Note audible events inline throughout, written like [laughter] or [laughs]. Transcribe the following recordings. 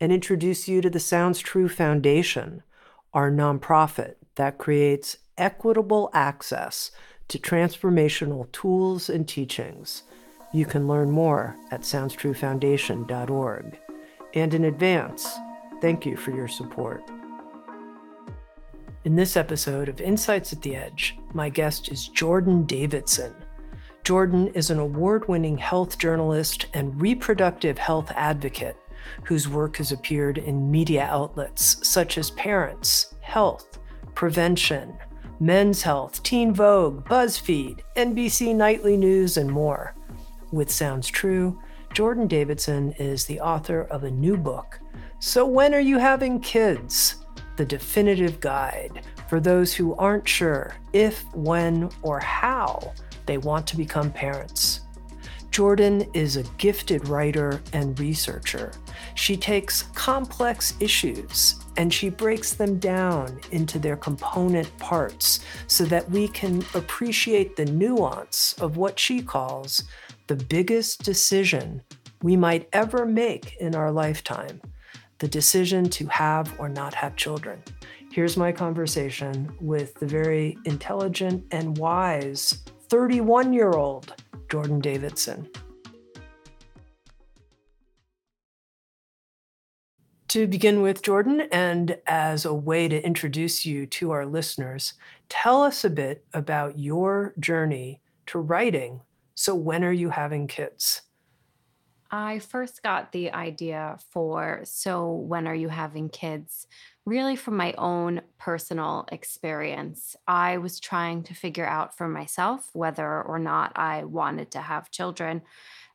and introduce you to the Sounds True Foundation, our nonprofit that creates equitable access to transformational tools and teachings. You can learn more at SoundsTrueFoundation.org. And in advance, thank you for your support. In this episode of Insights at the Edge, my guest is Jordan Davidson. Jordan is an award winning health journalist and reproductive health advocate whose work has appeared in media outlets such as Parents, Health, Prevention, Men's Health, Teen Vogue, BuzzFeed, NBC Nightly News, and more. With Sounds True, Jordan Davidson is the author of a new book, So When Are You Having Kids? The definitive guide for those who aren't sure if, when, or how they want to become parents. Jordan is a gifted writer and researcher. She takes complex issues and she breaks them down into their component parts so that we can appreciate the nuance of what she calls the biggest decision we might ever make in our lifetime the decision to have or not have children. Here's my conversation with the very intelligent and wise 31 year old Jordan Davidson. To begin with, Jordan, and as a way to introduce you to our listeners, tell us a bit about your journey to writing. So, when are you having kids? I first got the idea for So When Are You Having Kids really from my own personal experience. I was trying to figure out for myself whether or not I wanted to have children.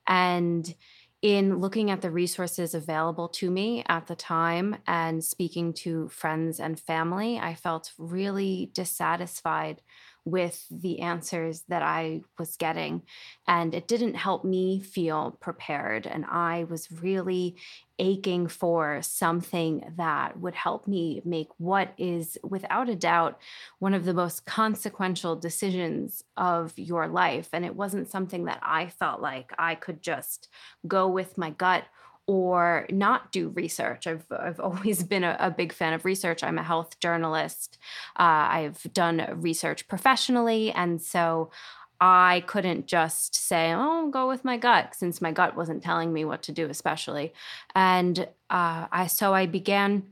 And in looking at the resources available to me at the time and speaking to friends and family, I felt really dissatisfied with the answers that I was getting. And it didn't help me feel prepared. And I was really aching for something that would help me make what is, without a doubt, one of the most consequential decisions of your life. And it wasn't something that I felt like I could just go with my gut or not do research. I've, I've [laughs] always been a, a big fan of research. I'm a health journalist. Uh, I've done research professionally. And so I couldn't just say, oh, go with my gut, since my gut wasn't telling me what to do, especially. And uh, I so I began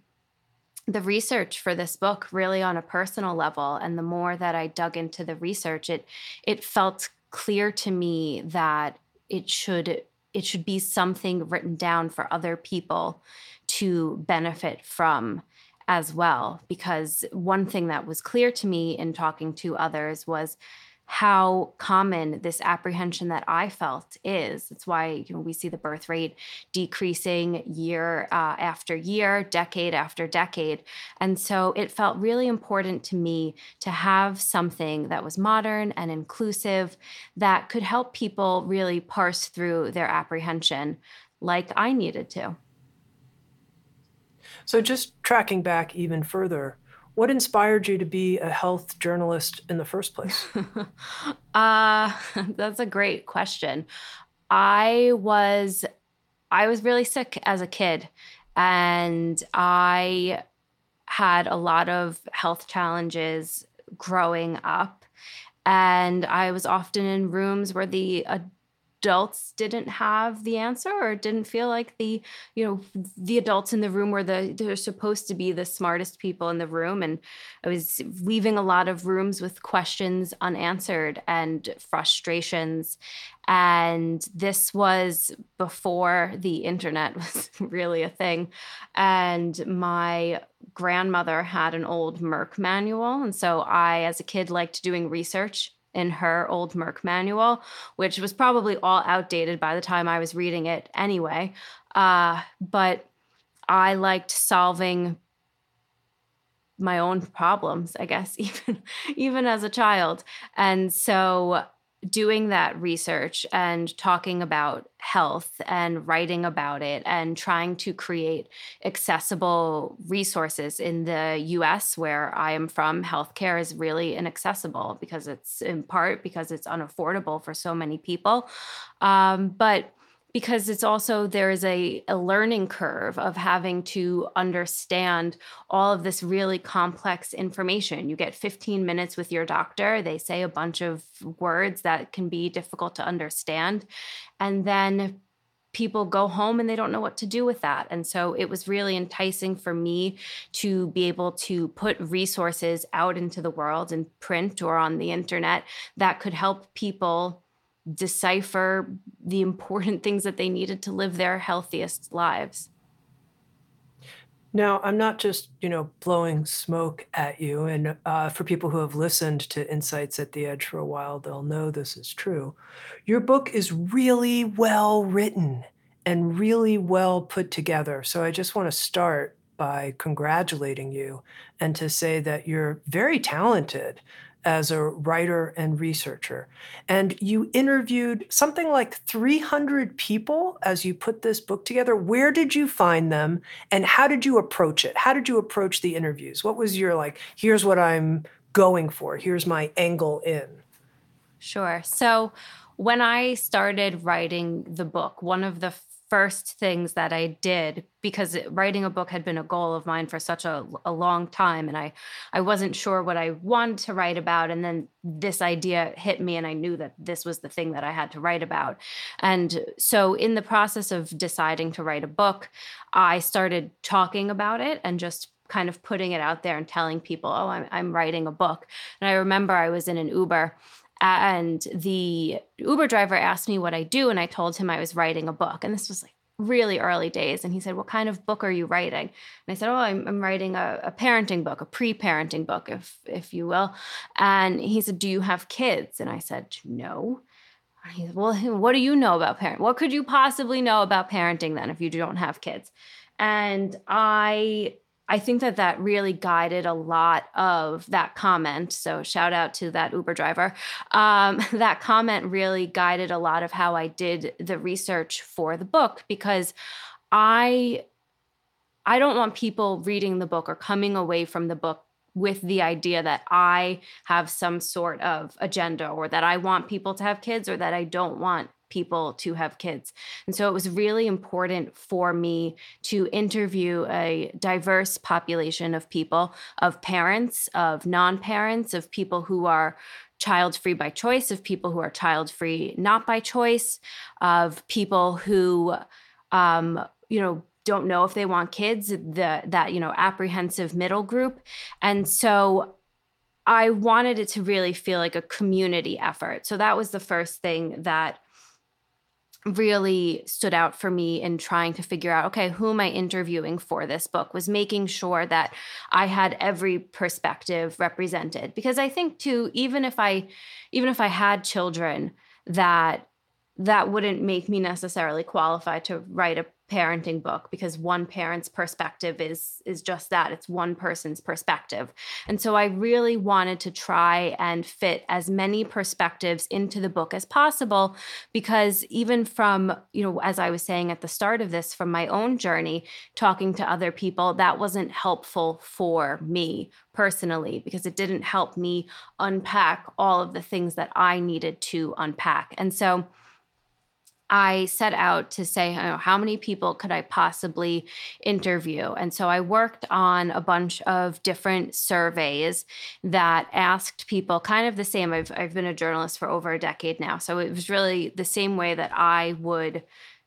the research for this book really on a personal level. And the more that I dug into the research, it it felt clear to me that it should it should be something written down for other people to benefit from as well. Because one thing that was clear to me in talking to others was how common this apprehension that I felt is. That's why you know, we see the birth rate decreasing year uh, after year, decade after decade. And so it felt really important to me to have something that was modern and inclusive that could help people really parse through their apprehension like I needed to. So, just tracking back even further, what inspired you to be a health journalist in the first place? [laughs] uh, [laughs] that's a great question. I was I was really sick as a kid and I had a lot of health challenges growing up and I was often in rooms where the adults didn't have the answer or didn't feel like the you know the adults in the room were the they're supposed to be the smartest people in the room. And i was leaving a lot of rooms with questions unanswered and frustrations. And this was before the internet [laughs] was really a thing. And my grandmother had an old merck manual. And so i as a kid liked doing research in her old Merck manual, which was probably all outdated by the time I was reading it anyway. Uh, but I liked solving my own problems, I guess, [laughs] even even as a child. And so doing that research and talking about health and writing about it and trying to create accessible resources in the US where I am from healthcare is really inaccessible because it's in part because it's unaffordable for so many people. Um, but because it's also there is a, a learning curve of having to understand all of this really complex information you get 15 minutes with your doctor they say a bunch of words that can be difficult to understand and then people go home and they don't know what to do with that. And so it was really enticing for me to be able to put resources out into the world in print or on the internet that could help people decipher the important [laughs] things that they needed to live their healthiest lives. Now, I'm not just, you know, blowing smoke at you. And uh, for people who have listened to Insights at the Edge for a while, they'll know this is true. Your book is really well written and really well put together. So I just want to start by congratulating you and to say that you're very talented as a writer and researcher. And you interviewed something like 300 people as you put this book together. Where did you find them and how did you approach it? How did you approach the interviews? What was your like, here's what I'm going for, here's my angle in? Sure. So, when I started writing the book, one of the first things that I did because writing a book had been a goal of mine for such a, a long time and I I wasn't sure what I wanted to write about and then this idea hit me and I knew that this was the thing that I had to write about. And so in the process of deciding to write a book, I started talking about it and just kind of putting it out there and telling people, "Oh, I'm I'm writing a book." And I remember I was in an Uber and the Uber driver asked me what I do, and I told him I was writing a book. And this was like really early days. And he said, What kind of book are you writing? And I said, Oh, I'm, I'm writing a, a, parenting book, a pre parenting book, if, if you will. And he said, Do you have kids? And I said, No. And he said, Well, what do you know about parenting? What could you possibly know about parenting then if you don't have kids? And I I think that that really guided a lot of that comment. So, shout out to that Uber driver. Um, [laughs] that comment really guided a lot of how I did the research for the book because I I don't want people reading the book or coming away from the book with the idea that I have some sort of agenda or that I want people to have kids or that I don't want people to have kids. And so it was really important for me to interview a diverse population of people, of parents, of non parents, of people who are child free by choice, of people who are child free not by choice, of people who, um, you know, don't know if they want kids, the that you know apprehensive middle group, and so I wanted it to really feel like a community effort. So that was the first thing that really stood out for me in trying to figure out okay who am i interviewing for this book? was making sure that i had every perspective represented. Because i think too even if i even if i had children that that wouldn't make me necessarily qualified to write a parenting book because one parent's perspective is is just that it's one person's perspective. And so i really wanted to try and fit as many perspectives into the book as possible because even from you know as i was saying at the start of this from my own journey talking to other people that wasn't helpful for me personally because it didn't help me unpack all of the things that i needed to unpack. And so I set out to say, know, how many people could I possibly interview? And so I worked on a bunch of different surveys that asked people kind of the same. I've, I've been a journalist for over a decade now. So it was really the same way that I would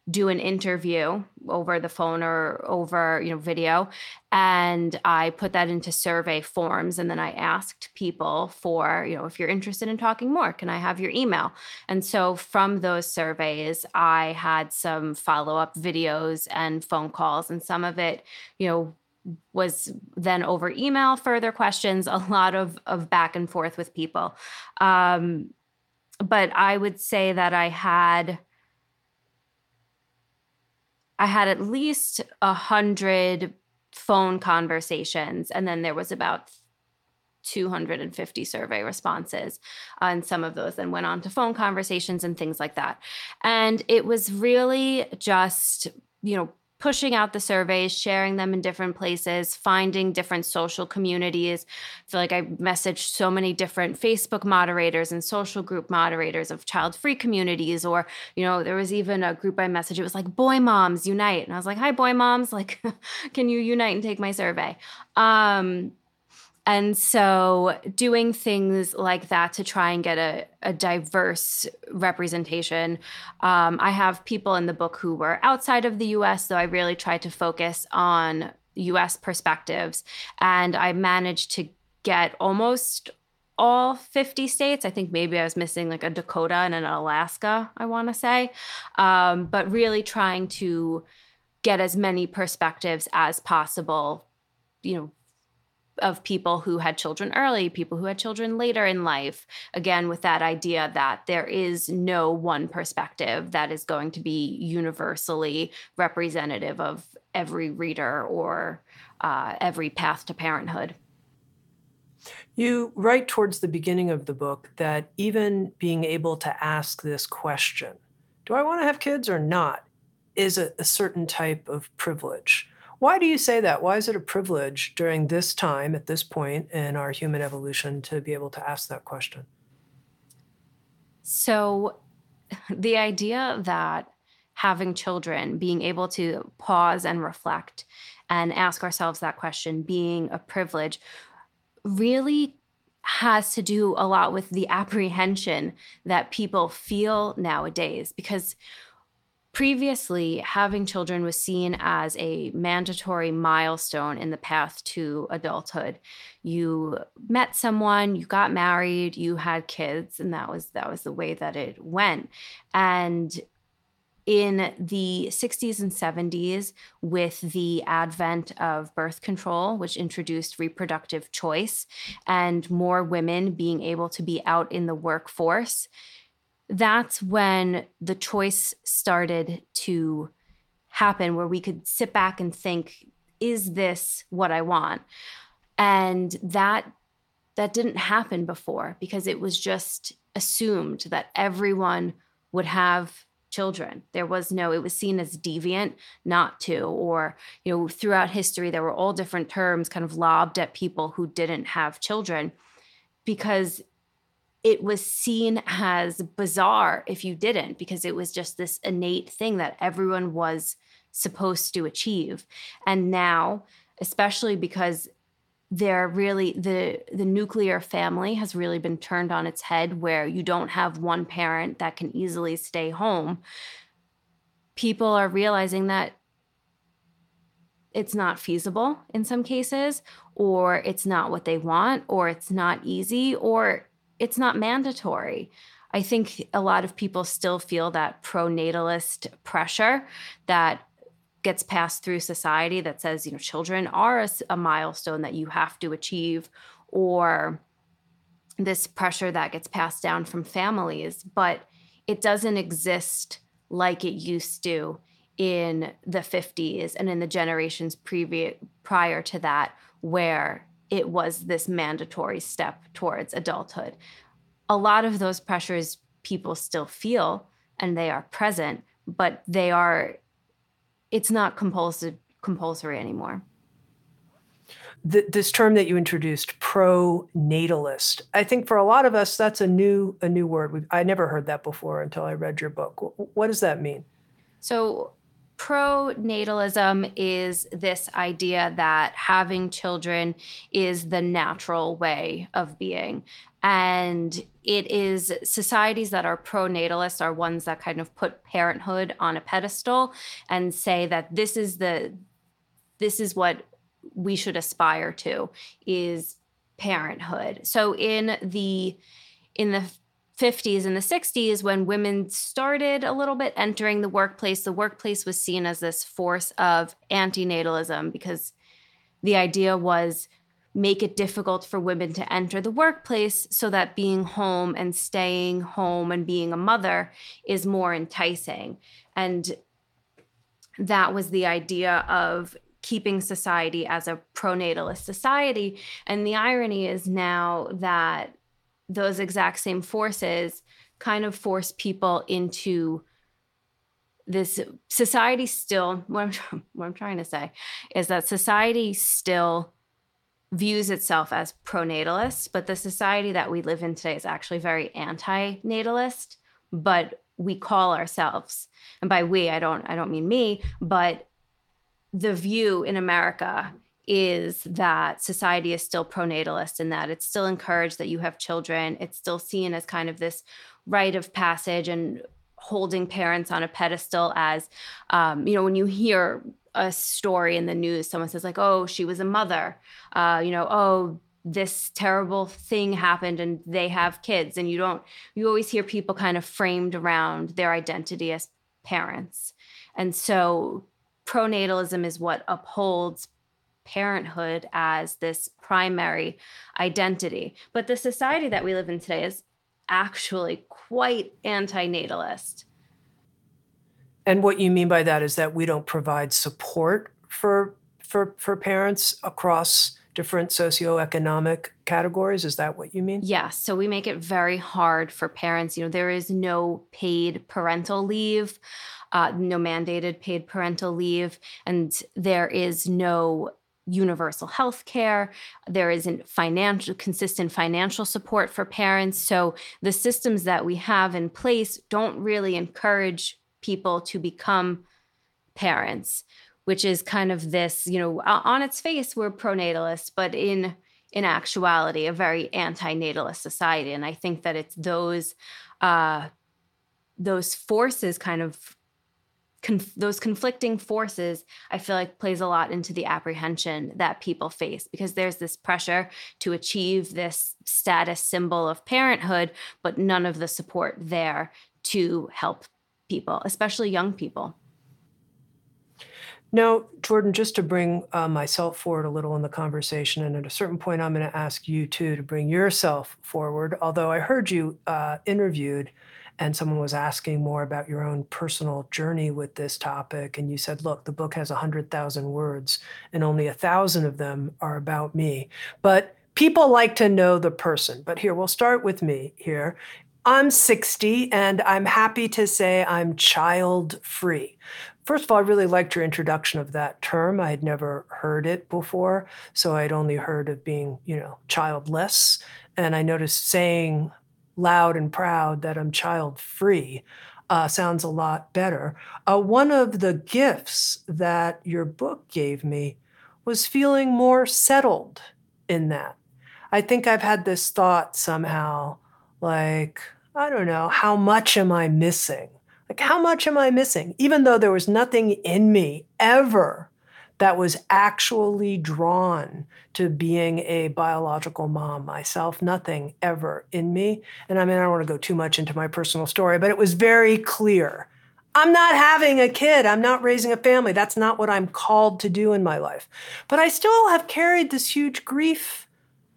do an interview over the phone or over you know video. And i put that into survey forms and then i asked people for you know if you're interested in talking more can i have your email? And so from those surveys i had some follow-up videos and phone calls and some of it you know was then over email further questions [laughs] a lot of of back and forth with people. Um, but i would say that i had I had at least a hundred phone conversations, and then there was about 250 survey responses. Uh, and some of those then went on to phone conversations and things like that. And it was really just, you know, pushing out the surveys, sharing them in different places, finding different social communities. I feel like I messaged so many different Facebook moderators and social group moderators of child free communities. Or, you know, there was even a group I messaged, it was like Boy Moms Unite. And I was like, hi, Boy Moms, [laughs] like, can you unite and take my survey? Um, and so, doing things like that to try and get a, a diverse representation. Um, I have people in the book who were outside of the US, though I really tried to focus on US perspectives. And I managed to get almost all 50 states. I think maybe I was missing like a Dakota and an Alaska, I want to say. Um, but really trying to get as many perspectives as possible, you know, of people who had children early, people who had children later in life. Again, with that idea that there is no one perspective that is going to be universally representative of every reader or uh, every path to parenthood. You write towards the beginning of the book that even being able to ask this question, do I want to have kids or not, is a, a certain type of privilege. Why do you say that? Why is it a privilege during this time, at this point in our human evolution, to be able to ask that question? So, [laughs] the idea that having children, being able to pause and reflect and ask ourselves that question, being a privilege, really has to do a lot with the apprehension that people feel nowadays because Previously, having children was seen as a mandatory milestone in the path to adulthood. You met someone, you got married, you had kids, and that was that was the way that it went. And in the 60s and 70s, with the advent of birth control, which introduced reproductive choice and more women being able to be out in the workforce, that's when the choice started to happen where we could sit back and think is this what i want? And that that didn't happen before because it was just assumed that everyone would have children. There was no it was seen as deviant not to or you know throughout history there were all different terms kind of lobbed at people who didn't have children because it was seen as bizarre if you didn't because it was just this innate thing that everyone was supposed to achieve. And now especially because they're really the the nuclear family has really been turned on its head where you don't have one parent that can easily stay home people are realizing that it's not feasible in some cases or it's not what they want or it's not easy or it's not mandatory. I think a lot of people still feel that pronatalist pressure that gets passed through society that says, you know, children are a, a milestone that you have to achieve, or this pressure that gets passed down from families, but it doesn't exist like it used to in the 50s and in the generations prior to that where it was this mandatory step towards adulthood. A lot of those pressures people still feel and they are present, but they are, it's not compulsory, compulsory anymore. th- this term that you introduced, pro-natalist. I think for a lot of us, that's a new a new word. We've, I never heard that before until I read your book. W- what does that mean? So, pronatalism is this idea that having children is the natural way of being. And it is societies that are pro-natalist are ones that kind of put parenthood on a pedestal and say that this is the this is what we should aspire to is parenthood. So in the in the 50s and the 60s when women started a little bit entering the workplace the workplace was seen as this force of antinatalism because the idea was make it difficult for women to enter the workplace so that being home and staying home and being a mother is more enticing and that was the idea of keeping society as a pronatalist society. And the irony is now that those exact same forces kind of force people into this society still what I'm, [laughs] what I'm trying to say is that society still views itself as pronatalist but the society that we live in today is actually very anti-natalist but we call ourselves and by we i don't i don't mean me but the view in America is that society is still pronatalist and that it's still encouraged that you have children. It's still seen as kind of this rite of passage and holding parents on a pedestal as, um, you know, when you hear a story in the news, someone says, like, oh, she was a mother, uh, you know, oh, this terrible thing happened and they have kids. And you don't, you always hear people kind of framed around their identity as parents. And so pronatalism is what upholds parenthood as this primary identity. But the society that we live in today is actually quite anti-natalist. And what you mean by that is that we don't provide support for for for parents across different socioeconomic categories is that what you mean yes so we make it very hard for parents you know there is no paid parental leave uh, no mandated paid parental leave, and there is no universal health care. There isn't financial consistent financial support for parents. So the systems that we have in place don't really encourage people to become parents, which is kind of this, you know, on its face, we're pronatalist, but in in actuality, a very anti-natalist society. And I think that it's those uh, those forces kind of conf- those conflicting forces i feel like plays a lot into the apprehension that people face because there's this pressure to achieve this status symbol of parenthood but none of the support there to help people especially young people now, Jordan, just to bring uh, myself forward a little in the conversation, and at a certain point, I'm going to ask you too to bring yourself forward. Although I heard you uh, interviewed and someone was asking more about your own personal journey with this topic and you said look the book has 100000 words and only a thousand of them are about me but people like to know the person but here we'll start with me here i'm 60 and i'm happy to say i'm child free First of all, I really liked your introduction of that term. I had never heard it before, so I'd only heard of being, you know, childless. And I noticed saying loud and proud that I'm child free uh, sounds a lot better. Uh, one of the gifts that your book gave me was feeling more settled in that. I think I've had this thought somehow like, I don't know, how much am I missing? Like, how much am I missing? Even though there was nothing in me ever that was actually drawn to being a biological mom myself, nothing ever in me. And I mean, I don't want to go too much into my personal story, but it was very clear. I'm not having a kid. I'm not raising a family. That's not what I'm called to do in my life. But I still have carried this huge grief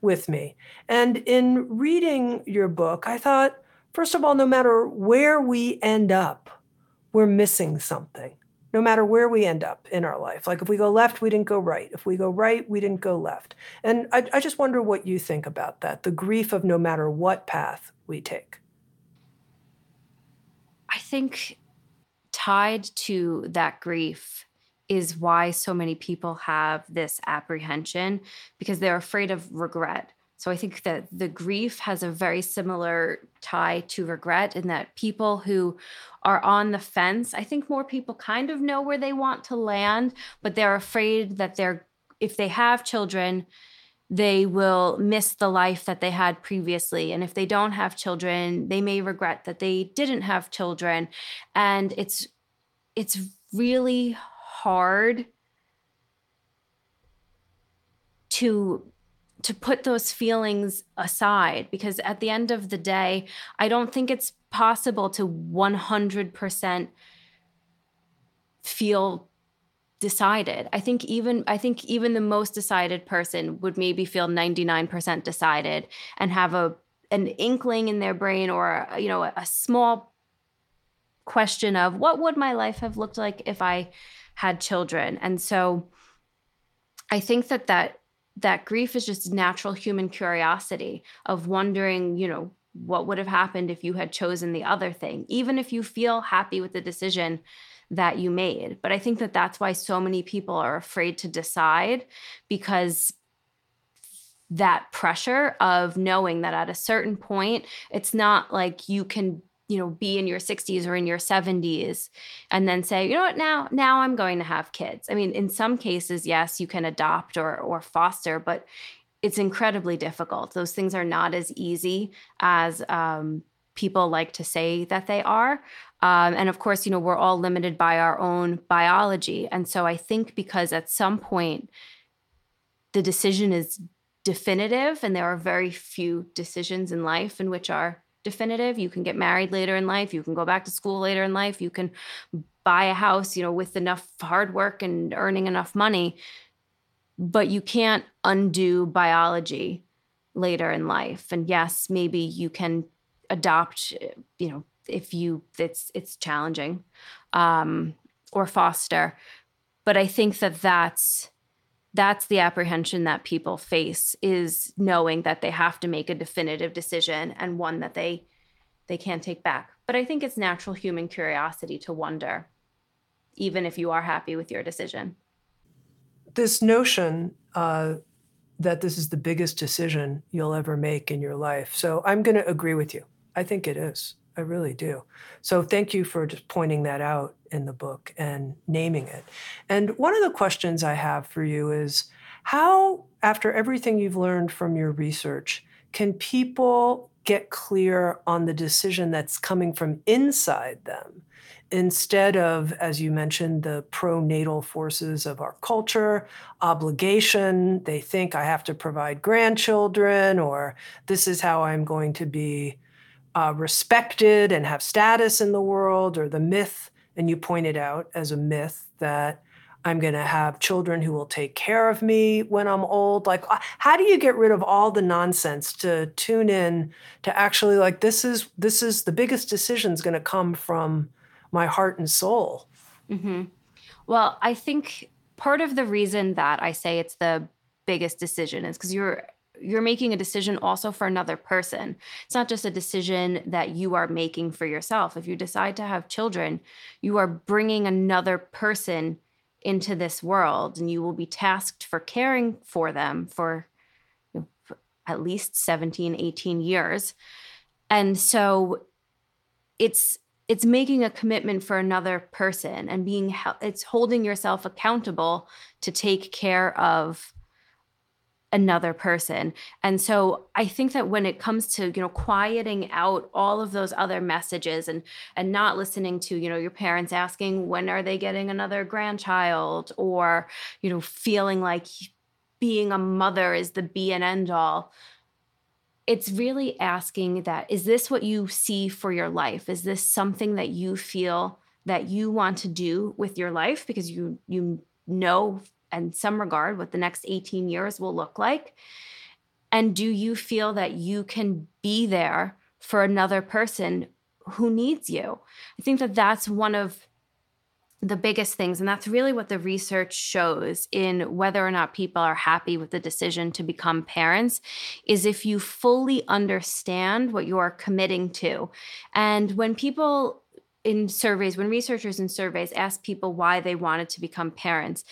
with me. And in reading your book, I thought, first of all, no matter where we end up, we're missing something no matter where we end up in our life. Like if we go left, we didn't go right. If we go right, we didn't go left. And I, I just wonder what you think about that the grief of no matter what path we take. I think tied to that grief is why so many people have this apprehension because they're afraid of regret. So I think that the grief has a very similar tie to regret in that people who are on the fence, I think more people kind of know where they want to land, but they're afraid that they're if they have children, they will miss the life that they had previously. And if they don't have children, they may regret that they didn't have children. And it's it's really hard to to put those feelings aside because at the end of the day, I don't think it's possible to 100% feel decided. I think even I think even the most decided person would maybe feel 99% decided and have a an inkling in their brain or you know a, a small question of what would my life have looked like if I had children. And so I think that that that grief is just natural human curiosity of wondering, you know, what would have happened if you had chosen the other thing, even if you feel happy with the decision that you made. But I think that that's why so many people are afraid to decide because that pressure of knowing that at a certain point, it's not like you can you know be in your 60s or in your 70s and then say you know what? Now now i'm going to have kids. I mean in some cases yes you can adopt or or foster but it's incredibly difficult. Those things are not as easy as um, people like to say that they are. Um, and of course you know we're all limited by our own biology. And so i think because at some point the decision is definitive and there are very few decisions in life in which are definitive. You can get married later in life. You can go back to school later in life. You can buy a house, you know, with enough hard work and earning enough money. But you can't undo biology later in life. And yes, maybe you can adopt, you know, if you it's it's challenging, um, or foster. But I think that that's that's the apprehension that people face is knowing that they have to make a definitive decision and one that they they can't take back. But i think it's natural human curiosity to wonder even if you are happy with your decision. This notion uh, that this is the biggest decision you'll ever make in your life. So i'm going to agree with you. I think it is I really do. So thank you for just pointing that out in the book and naming it. And one of the questions I have for you is how, after everything you've learned from your research, can people get clear on the decision that's coming from inside them instead of, as you mentioned, the pronatal forces of our culture, obligation? They think I have to provide grandchildren, or this is how I'm going to be uh, respected and have status in the world, or the myth, and you pointed out as a myth that I'm going to have children who will take care of me when I'm old. Like, uh, how do you get rid of all the nonsense to tune in to actually like this is this is the biggest decision is going to come from my heart and soul. Mm-hmm. Well, I think part of the reason that I say it's the biggest decision is because you're you're making a decision also for another person. It's not just a decision that you are making for yourself. If you decide to have children, you are bringing another person into this world and you will be tasked for caring for them for, you know, for at least 17, 18 years. And so it's it's making a commitment for another person and being it's holding yourself accountable to take care of another person. And so I think that when it comes to, you know, quieting out all of those other messages and and not listening to, you know, your parents asking when are they getting another grandchild or, you know, feeling like being a mother is the be and end all. It's really asking that is this what you see for your life? Is this something that you feel that you want to do with your life because you you know in some regard what the next 18 years will look like? And do you feel that you can be there for another person who needs you? I think that that's one of the biggest things. And that's really what the research shows in whether or not people are happy with the decision to become parents is if you fully understand what you are committing to. And when people in surveys, when researchers in surveys ask people why they wanted to become parents,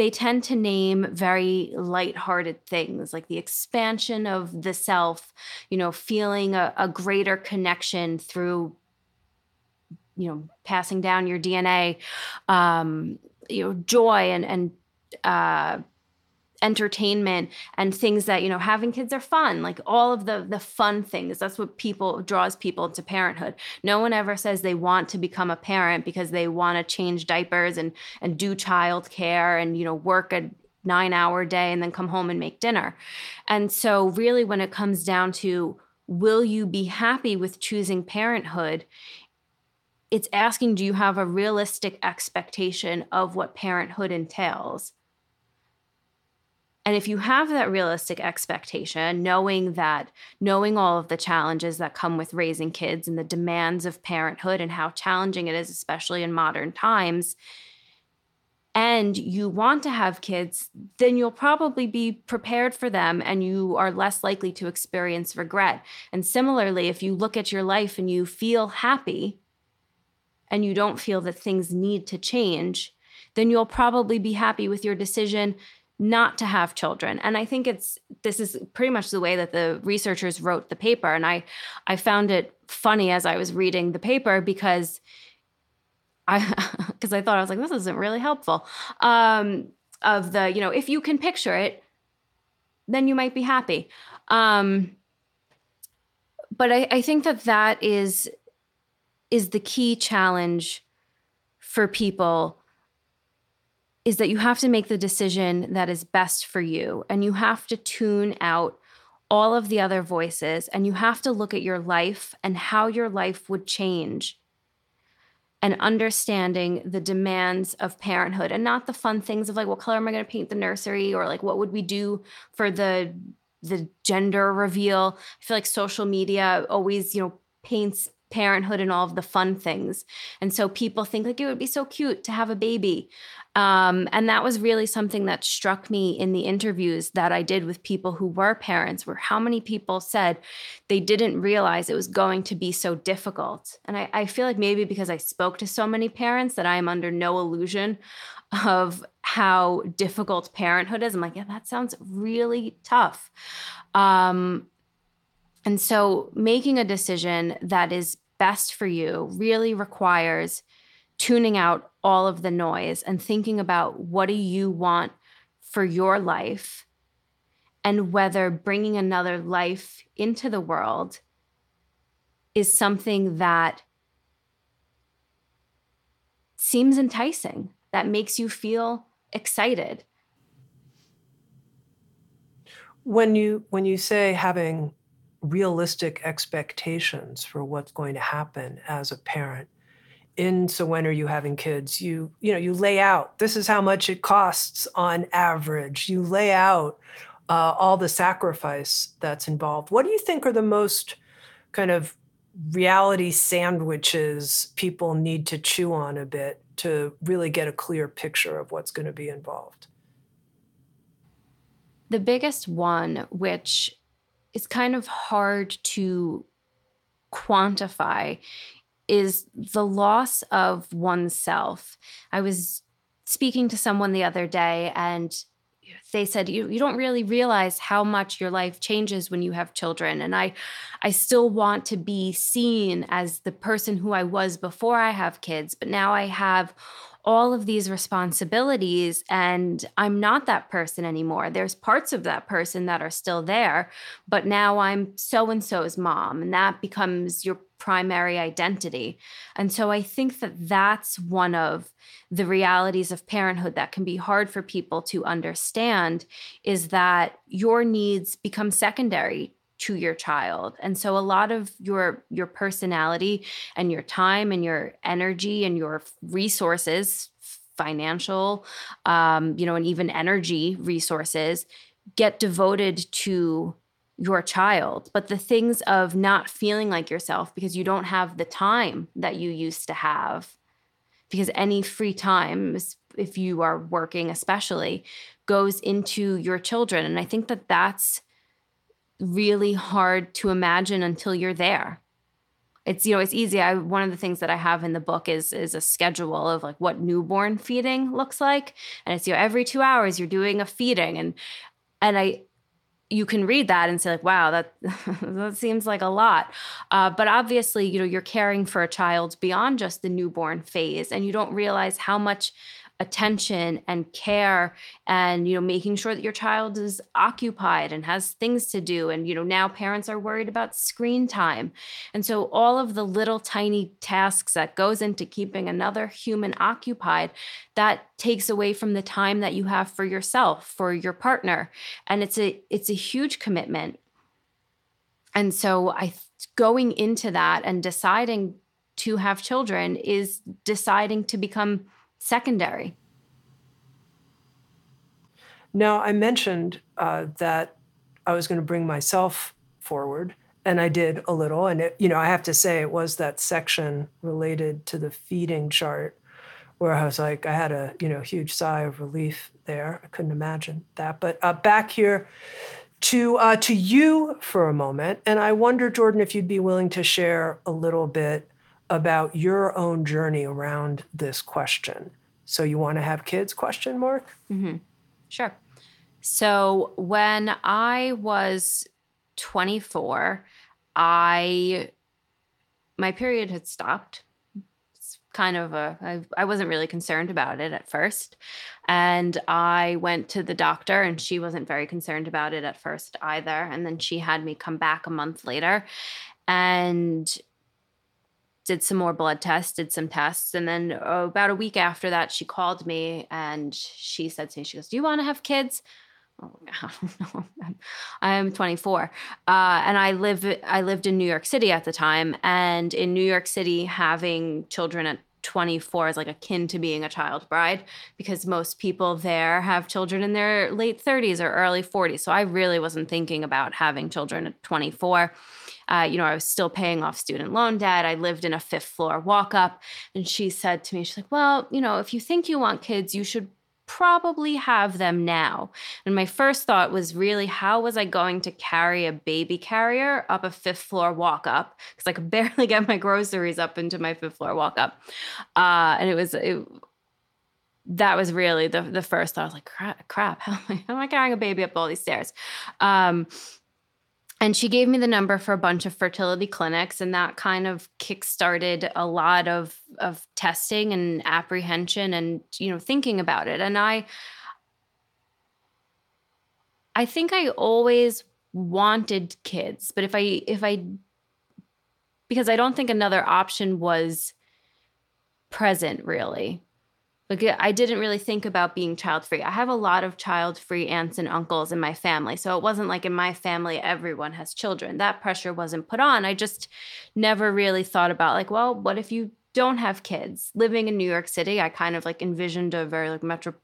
they tend to name very light-hearted things like the expansion of the self, you know, feeling a, a greater connection through, you know, passing down your DNA, um, you know, joy and and uh, entertainment and things that you know having kids are fun like all of the the fun things. That's what people draws people to parenthood. No one ever says they want to become a parent because they want to change diapers and and do child care and you know work a 9 hour day and then come home and make dinner. And so really when it comes down to will you be happy with choosing parenthood it's asking do you have a realistic expectation of what parenthood entails and if you have that realistic expectation, knowing that, knowing all of the challenges that come with raising kids and the demands of parenthood and how challenging it is, especially in modern times, and you want to have kids, then you'll probably be prepared for them and you are less likely to experience regret. And similarly, if you look at your life and you feel happy and you don't feel that things need to change, then you'll probably be happy with your decision not to have children. And i think it's this is pretty much the way that the researchers wrote the paper. And i i found it funny as i was reading the paper because i [laughs] because i thought i was like this isn't really helpful. Um of the you know if you can picture it then you might be happy. Um but i i think that that is is the key challenge for people is that you have to make the decision that is best for you and you have to tune out all of the other voices and you have to look at your life and how your life would change and understanding the demands of parenthood and not the fun things of like what color am i going to paint the nursery or like what would we do for the the gender reveal. I feel like social media always you know paints parenthood and all of the fun things and so people think like it would be so cute to have a baby um, and that was really something that struck me in the interviews that I did with people who were parents, were how many people said they didn't realize it was going to be so difficult. And I, I feel like maybe because I spoke to so many parents that I am under no illusion of how difficult parenthood is. I'm like, yeah, that sounds really tough. Um, and so making a decision that is best for you really requires tuning out all of the noise and thinking about what do you want for your life and whether bringing another life into the world is something that seems enticing that makes you feel excited. When you when you say having realistic expectations for what's going to happen as a parent. In so when are you having kids you you know you lay out this is how much it costs on average. You lay out uh, all the sacrifice that's involved. What do you think are the most kind of reality sandwiches people need to chew on a bit to really get a clear picture of what's going to be involved? The biggest one which is kind of hard to quantify is the loss of oneself. I was speaking to someone the other day and they said you, you don't really realize how much your life changes when you have children and i i still want to be seen as the person who i was before i have kids but now i have all of these responsibilities and I'm not that person anymore. There's parts of that person that are still there, but now I'm so and so's mom, and that becomes your primary identity. And so I think that that's one of the realities of parenthood that can be hard for people to understand is that your needs become secondary to your child and so a lot of your your personality and your time and your energy and your resources financial um, you know and even energy resources get devoted to your child but the things of not feeling like yourself because you don't have the time that you used to have because any free time if you are working especially goes into your children and i think that that's really hard to imagine until you're there. it's you know it's easy. I one of the things that i have in the book is is a schedule of like what newborn feeding looks like. And it's you know every two hours you're doing a feeding. And and i you can read that and say like wow that [laughs] that seems like a lot. Uh, but obviously you know you're caring for a child beyond just the newborn phase. And you don't realize how much attention and care and you know making sure that your child is occupied and has things to do. And you know now parents are worried about screen time. And so all of the little tiny tasks that goes into keeping another human occupied that takes away from the time that you have for yourself for your partner. And it's a it's a huge commitment. And so i going into that and deciding to have children is deciding to become secondary. Now, I mentioned uh, that I was going to bring myself forward, and I did a little. And, it, you know, I have to say, it was that section related to the feeding chart where I was like, I had a, you know, huge sigh of relief there. I couldn't imagine that. But uh, back here to, uh, to you for a moment. And I wonder, Jordan, if you'd be willing to share a little bit about your own journey around this question. So you want to have kids? Question mark. Mm-hmm. Sure. So when I was 24, I my period had stopped. It's kind of a I, I wasn't really concerned about it at first. And I went to the doctor and she wasn't very concerned about it at first either. And then she had me come back a month later and did some more blood tests, did some tests. And then oh, about a week after that, she called me and she said to me, she goes, Do you want to have kids? Oh. [laughs] I'm 24, uh, and I live. I lived in New York City at the time, and in New York City, having children at 24 is like akin to being a child bride because most people there have children in their late 30s or early 40s. So I really wasn't thinking about having children at 24. Uh, you know, I was still paying off student loan debt. I lived in a fifth floor walk up. And she said to me, she's like, well, you know, if you think you want kids, you should probably have them now. And my first thought was really, how was I going to carry a baby carrier up a fifth floor walk up? Because I could [laughs] barely get my groceries up into my fifth floor walk up. Uh, and it was, it, that was really the, the first thought. I was like, crap, crap [laughs] how, am I, how am I carrying a baby up all these stairs? Um, and she gave me the number for a bunch of fertility clinics and that kind of kick-started a lot of of testing and apprehension and you know thinking about it. And i i think i always wanted kids but if i if i because i don't think another option was present really like I didn't really think about being child free. I have a lot of child free aunts and uncles in my family. So it wasn't like in my family everyone has children. That pressure wasn't put on. I just never really thought about like, well, what if you don't have kids? Living in New York City, I kind of like envisioned a very like metro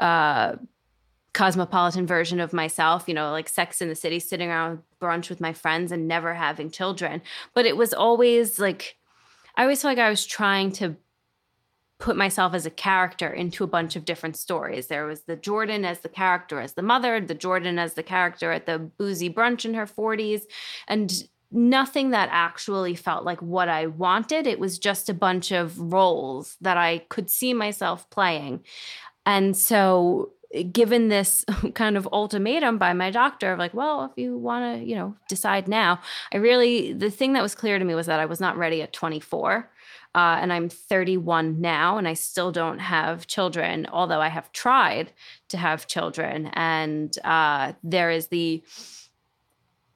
uh cosmopolitan version of myself, you know, like sex in the city, sitting around brunch with my friends and never having children. But it was always like I always felt like I was trying to put myself as a character into a bunch of different stories. There was the Jordan as the character as the mother, the Jordan as the character at the boozy brunch in her 40s, and nothing that actually felt like what I wanted. It was just a bunch of roles that I could see myself playing. And so given this [laughs] kind of ultimatum by my doctor of like well if you want to you know decide now i really the thing that was clear to me was that i was not ready at 24 uh, and I'm 31 now, and I still don't have children, although I have tried to have children. And uh, there is the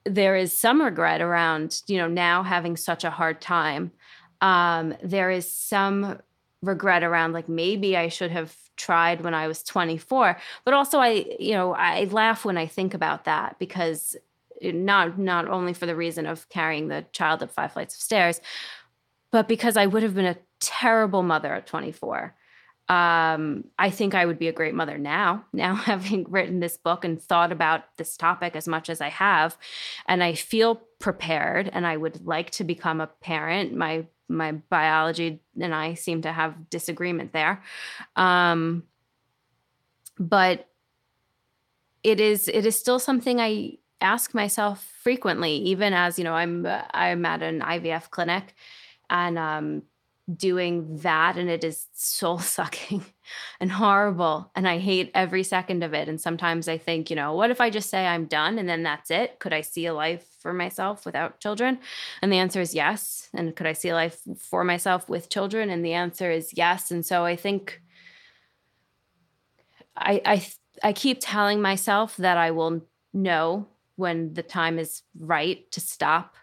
there is some regret around you know now having such a hard time. Um, there is some regret around like maybe I should have tried when I was 24. But also I you know I laugh when I think about that because not not only for the reason of carrying the child up five flights of stairs but because I would have been a terrible mother at 24. Um, I think I would be a great mother now, [laughs] now having written this book and thought about this topic as much as I have. And I feel prepared and I would like to become a parent. My my biology and I seem to have disagreement there. Um, but it is it is still something I ask myself frequently, even as you know, I'm I'm at an IVF clinic, and um, doing that, and it is soul sucking [laughs] and horrible, and I hate every second of it. And sometimes I think, you know, what if I just say I'm done and then that's it? Could I see a life for myself without children? And the answer is yes. And could I see a life for myself with children? And the answer is yes. And so I think I I I keep telling myself that I will know when the time is right to stop.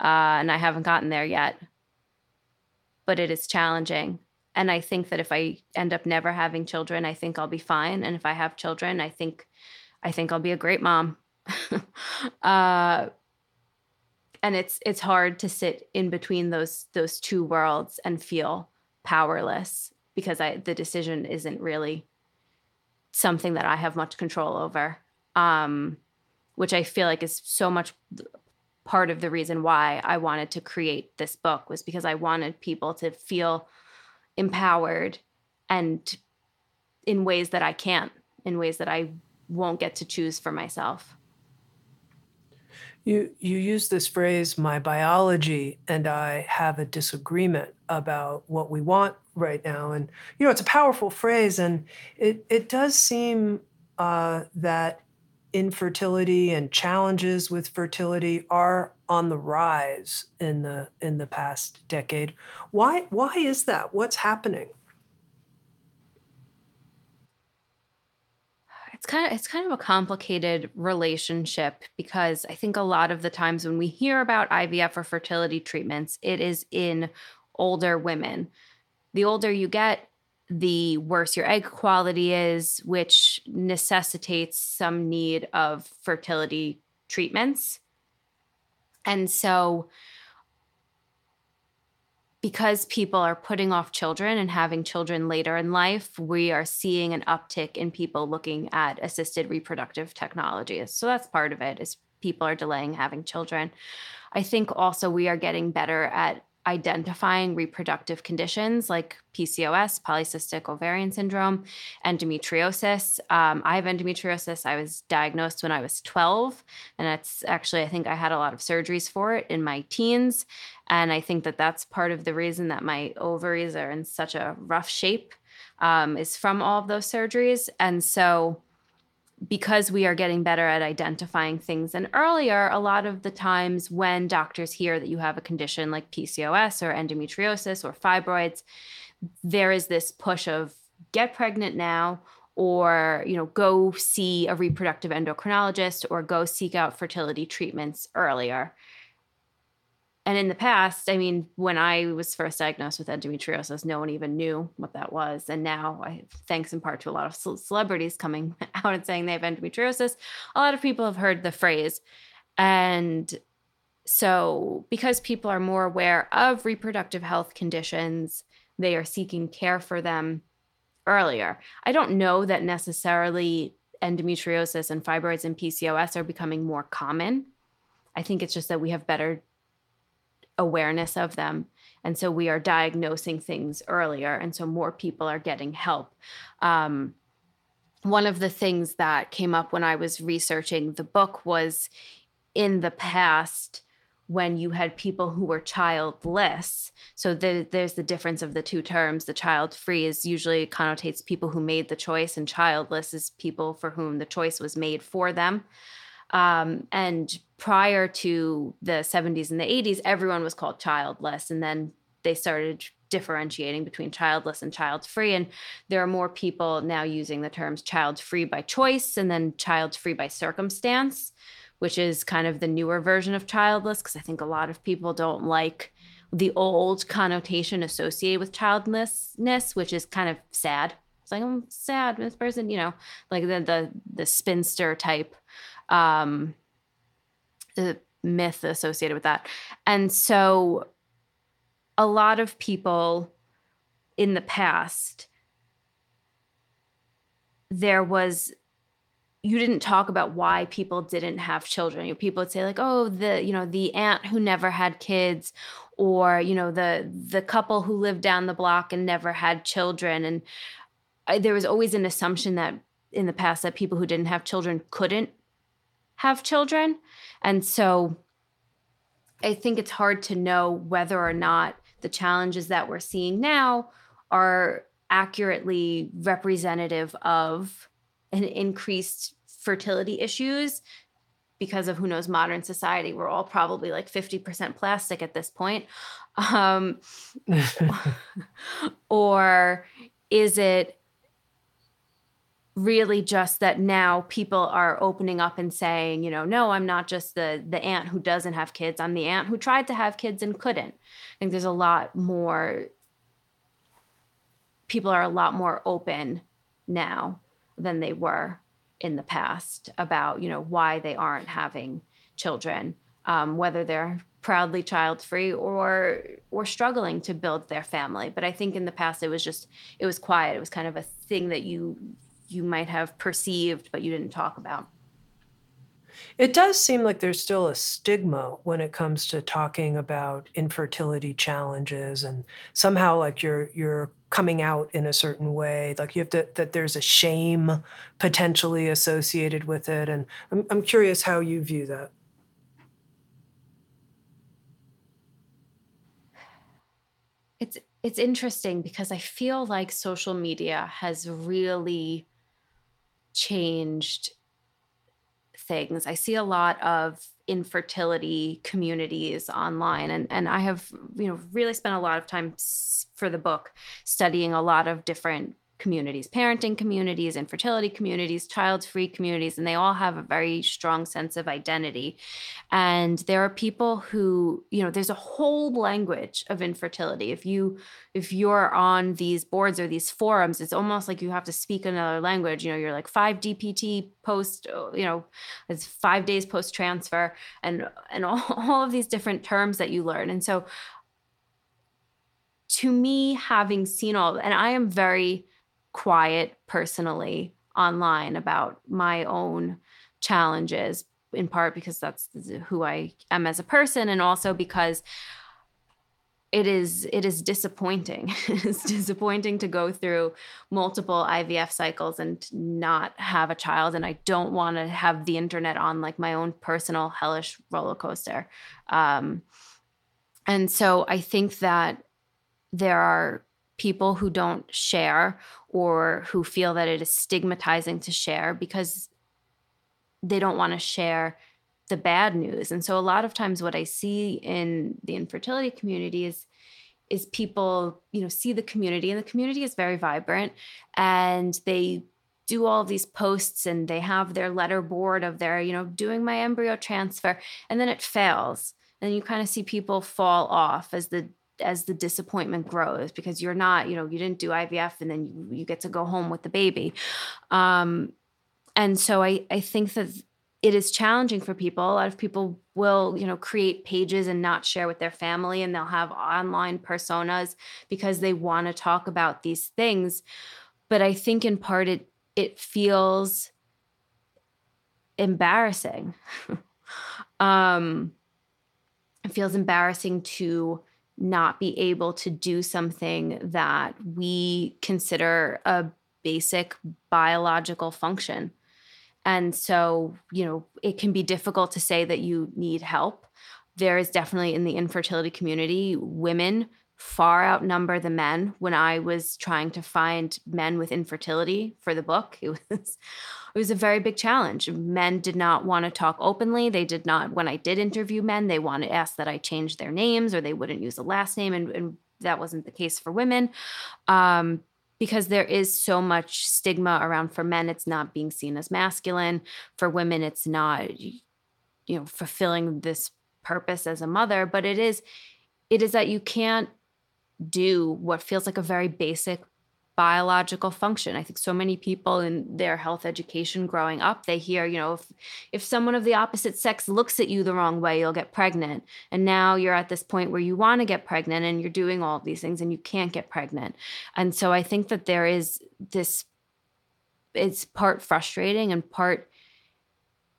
Uh, and I haven't gotten there yet. But it is challenging. And I think that if I end up never having children, I think I'll be fine. And if I have children, I think I think I'll be a great mom. [laughs] uh, and it's it's hard to sit in between those those two worlds and feel powerless because I the decision isn't really something that I have much control over. Um, which I feel like is so much part of the reason why I wanted to create this book was because I wanted people to feel empowered and in ways that I can't, in ways that I won't get to choose for myself. You you use this phrase my biology and I have a disagreement about what we want right now and you know it's a powerful phrase and it it does seem uh, that infertility and challenges with fertility are on the rise in the in the past decade. Why why is that? What's happening? It's kind of it's kind of a complicated relationship because I think a lot of the times when we hear about IVF or fertility treatments, it is in older women. The older you get, the worse your egg quality is, which necessitates some need of fertility treatments. And so, because people are putting off children and having children later in life, we are seeing an uptick in people looking at assisted reproductive technologies. So that's part of it is people are delaying having children. I think also we are getting better at identifying reproductive conditions like PCOS, polycystic ovarian syndrome, endometriosis. Um, I have endometriosis. I was diagnosed when I was 12. And that's actually, I think I had a lot of surgeries for it in my teens. And I think that that's part of the reason that my ovaries are in such a rough shape um, is from all of those surgeries. And so, because we are getting better at identifying things. And earlier, a lot of the times when doctors hear that you have a condition like PCOS or endometriosis or fibroids, there is this push of get pregnant now or you know go see a reproductive endocrinologist or go seek out fertility treatments earlier and in the past, I mean, when I was first diagnosed with endometriosis, no one even knew what that was. And now, I, thanks in part to a lot of celebrities coming [laughs] out and saying they have endometriosis, a lot of people have heard the phrase. And so, because people are more aware of reproductive health conditions, they are seeking care for them earlier. I don't know that necessarily endometriosis and fibroids and PCOS are becoming more common. I think it's just that we have better awareness of them. And so we are diagnosing things earlier. And so more people are getting help. Um, one of the things that came up when I was researching the book was in the past, when you had people who were childless. So the, there's the difference of the two terms. The child free is usually connotates people who made the choice, and childless is people for whom the choice was made for them. Um, and prior to the 70s and the 80s, everyone was called childless. And then they started differentiating between childless and child free. And there are more people now using the terms child free by choice and then child free by circumstance, which is kind of the newer version of childless, because I think a lot of people don't like the old connotation associated with childlessness, which is kind of sad. It's like I'm sad, this person, you know, like the the the spinster type um, the myth associated with that. And so a lot of people in the past, there was you didn't talk about why people didn't have children. People would say like, "Oh, the you know the aunt who never had kids, or you know the the couple who lived down the block and never had children." And I, there was always an assumption that in the past that people who didn't have children couldn't have children. And so I think it's hard to know whether or not the challenges that we're seeing now are accurately representative of an increased fertility issues because of who knows modern society we're all probably like 50% plastic at this point um, [laughs] [laughs] or is it really just that now people are opening up and saying, you know, no, I'm not just the the aunt who doesn't have kids. I'm the aunt who tried to have kids and couldn't. I think there's a lot more people are a lot more open now than they were in the past about, you know, why they aren't having children, um, whether they're proudly child free or or struggling to build their family. But I think in the past it was just it was quiet. It was kind of a thing that you you might have perceived, but you didn't talk about. It does seem like there's still a stigma when it comes to talking about infertility challenges and somehow like you're you're coming out in a certain way like you have to that there's a shame potentially associated with it and I'm I'm curious how you view that. It's it's interesting because I feel like social media has really changed things. I see a lot of infertility communities online and and I have you know really spent a lot of time for the book studying a lot of different communities parenting communities infertility communities child free communities and they all have a very strong sense of identity. And there are people who you know there's a whole language of infertility. If you if you're on these boards or these forums it's almost like you have to speak another language. You know you're like 5 dpt post you know it's 5 days post transfer and and [laughs] all of these different terms that you learn. And so to me having seen all and i am very quiet personally online about my own challenges in part because that's who I am as a person and also because it is it is disappointing. [laughs] it's disappointing to go through multiple IVF cycles and not have a child and I don't want to have the internet on like my own personal hellish roller coaster. Um, and so I think that there are people who don't share or who feel that it is stigmatizing to share because they don't want to share the bad news. And so a lot of times what I see in the infertility community is is people, you know, see the community and the community is very vibrant and they do all these posts and they have their letter board of their, you know, doing my embryo transfer and then it fails. And you kind of see people fall off as the as the disappointment grows because you're not, you know, you didn't do IVF and then you, you get to go home with the baby. Um, and so I, I think that it is challenging for people. A lot of people will, you know, create pages and not share with their family and they'll have online personas because they want to talk about these things. But I think in part it it feels embarrassing. [laughs] um it feels embarrassing to not be able to do something that we consider a basic biological function. And so, you know, it can be difficult to say that you need help. There is definitely in the infertility community, women far outnumber the men. When I was trying to find men with infertility for the book, it was it was a very big challenge. Men did not want to talk openly. They did not, when I did interview men, they wanted to ask that I change their names or they wouldn't use a last name. And, and that wasn't the case for women. Um, because there is so much stigma around for men, it's not being seen as masculine. For women, it's not, you know, fulfilling this purpose as a mother, but it is, it is that you can't do what feels like a very basic biological function. I think so many people in their health education growing up, they hear, you know, if if someone of the opposite sex looks at you the wrong way, you'll get pregnant. And now you're at this point where you want to get pregnant and you're doing all these things and you can't get pregnant. And so I think that there is this it's part frustrating and part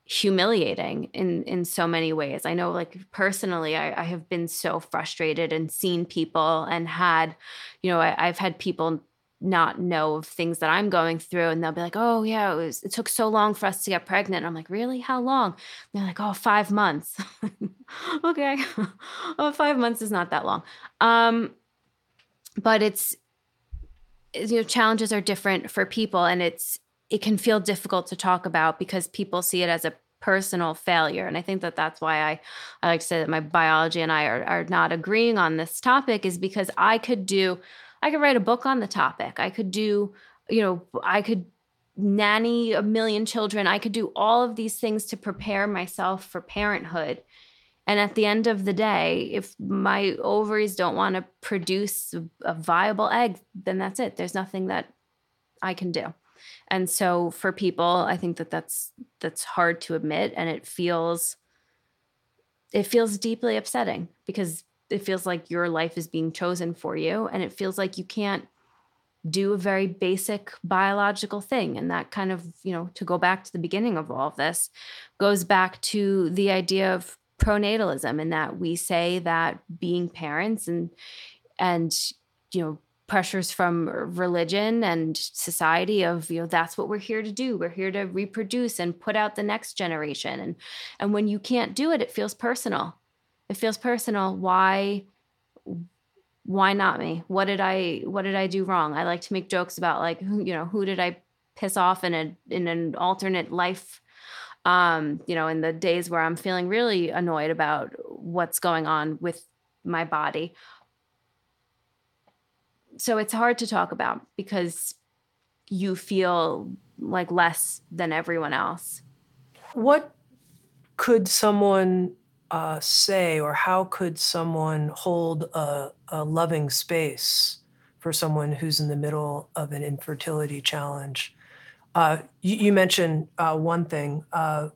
humiliating in in so many ways i know like personally I, I, have been so frustrated and seen people and had you know I, i've had people not know of things that I'm going through and they'll be like, "Oh yeah, it was it took so long for us to get pregnant." And I'm like, "Really? How long?" And they're like, "Oh, 5 months." [laughs] okay. [laughs] oh, 5 months is not that long. Um but it's you know challenges are different for people and it's it can feel difficult to talk about because people see it as a personal failure and i think that that's why i i like to say that my biology and i are, are not agreeing on this topic is because i could do I could write a book on the topic. I could do, you know, I could nanny a million children. I could do all of these things to prepare myself for parenthood. And at the end of the day, if my ovaries don't want to produce a viable egg, then that's it. There's nothing that I can do. And so for people, I think that that's that's hard to admit and it feels it feels deeply upsetting because it feels like your life is being chosen for you and it feels like you can't do a very basic biological thing. And that kind of you know to go back to the beginning of all of this goes back to the idea of pronatalism and that we say that being parents and and you know pressures from religion and society of you know that's what we're here to do. We're here to reproduce and put out the next generation. And and when you can't do it it feels personal. It feels personal. Why why not me? What did i what did i do wrong? I like to make jokes about like who you know who did i piss off in a in an alternate life? Um you know in the days where i'm feeling really annoyed about what's going on with my body so it's hard to talk about because you feel like less than everyone else what could someone uh, say, or how could someone hold a, a loving space for someone who's in the middle of an infertility challenge? Uh, you, you, mentioned uh, one thing uh,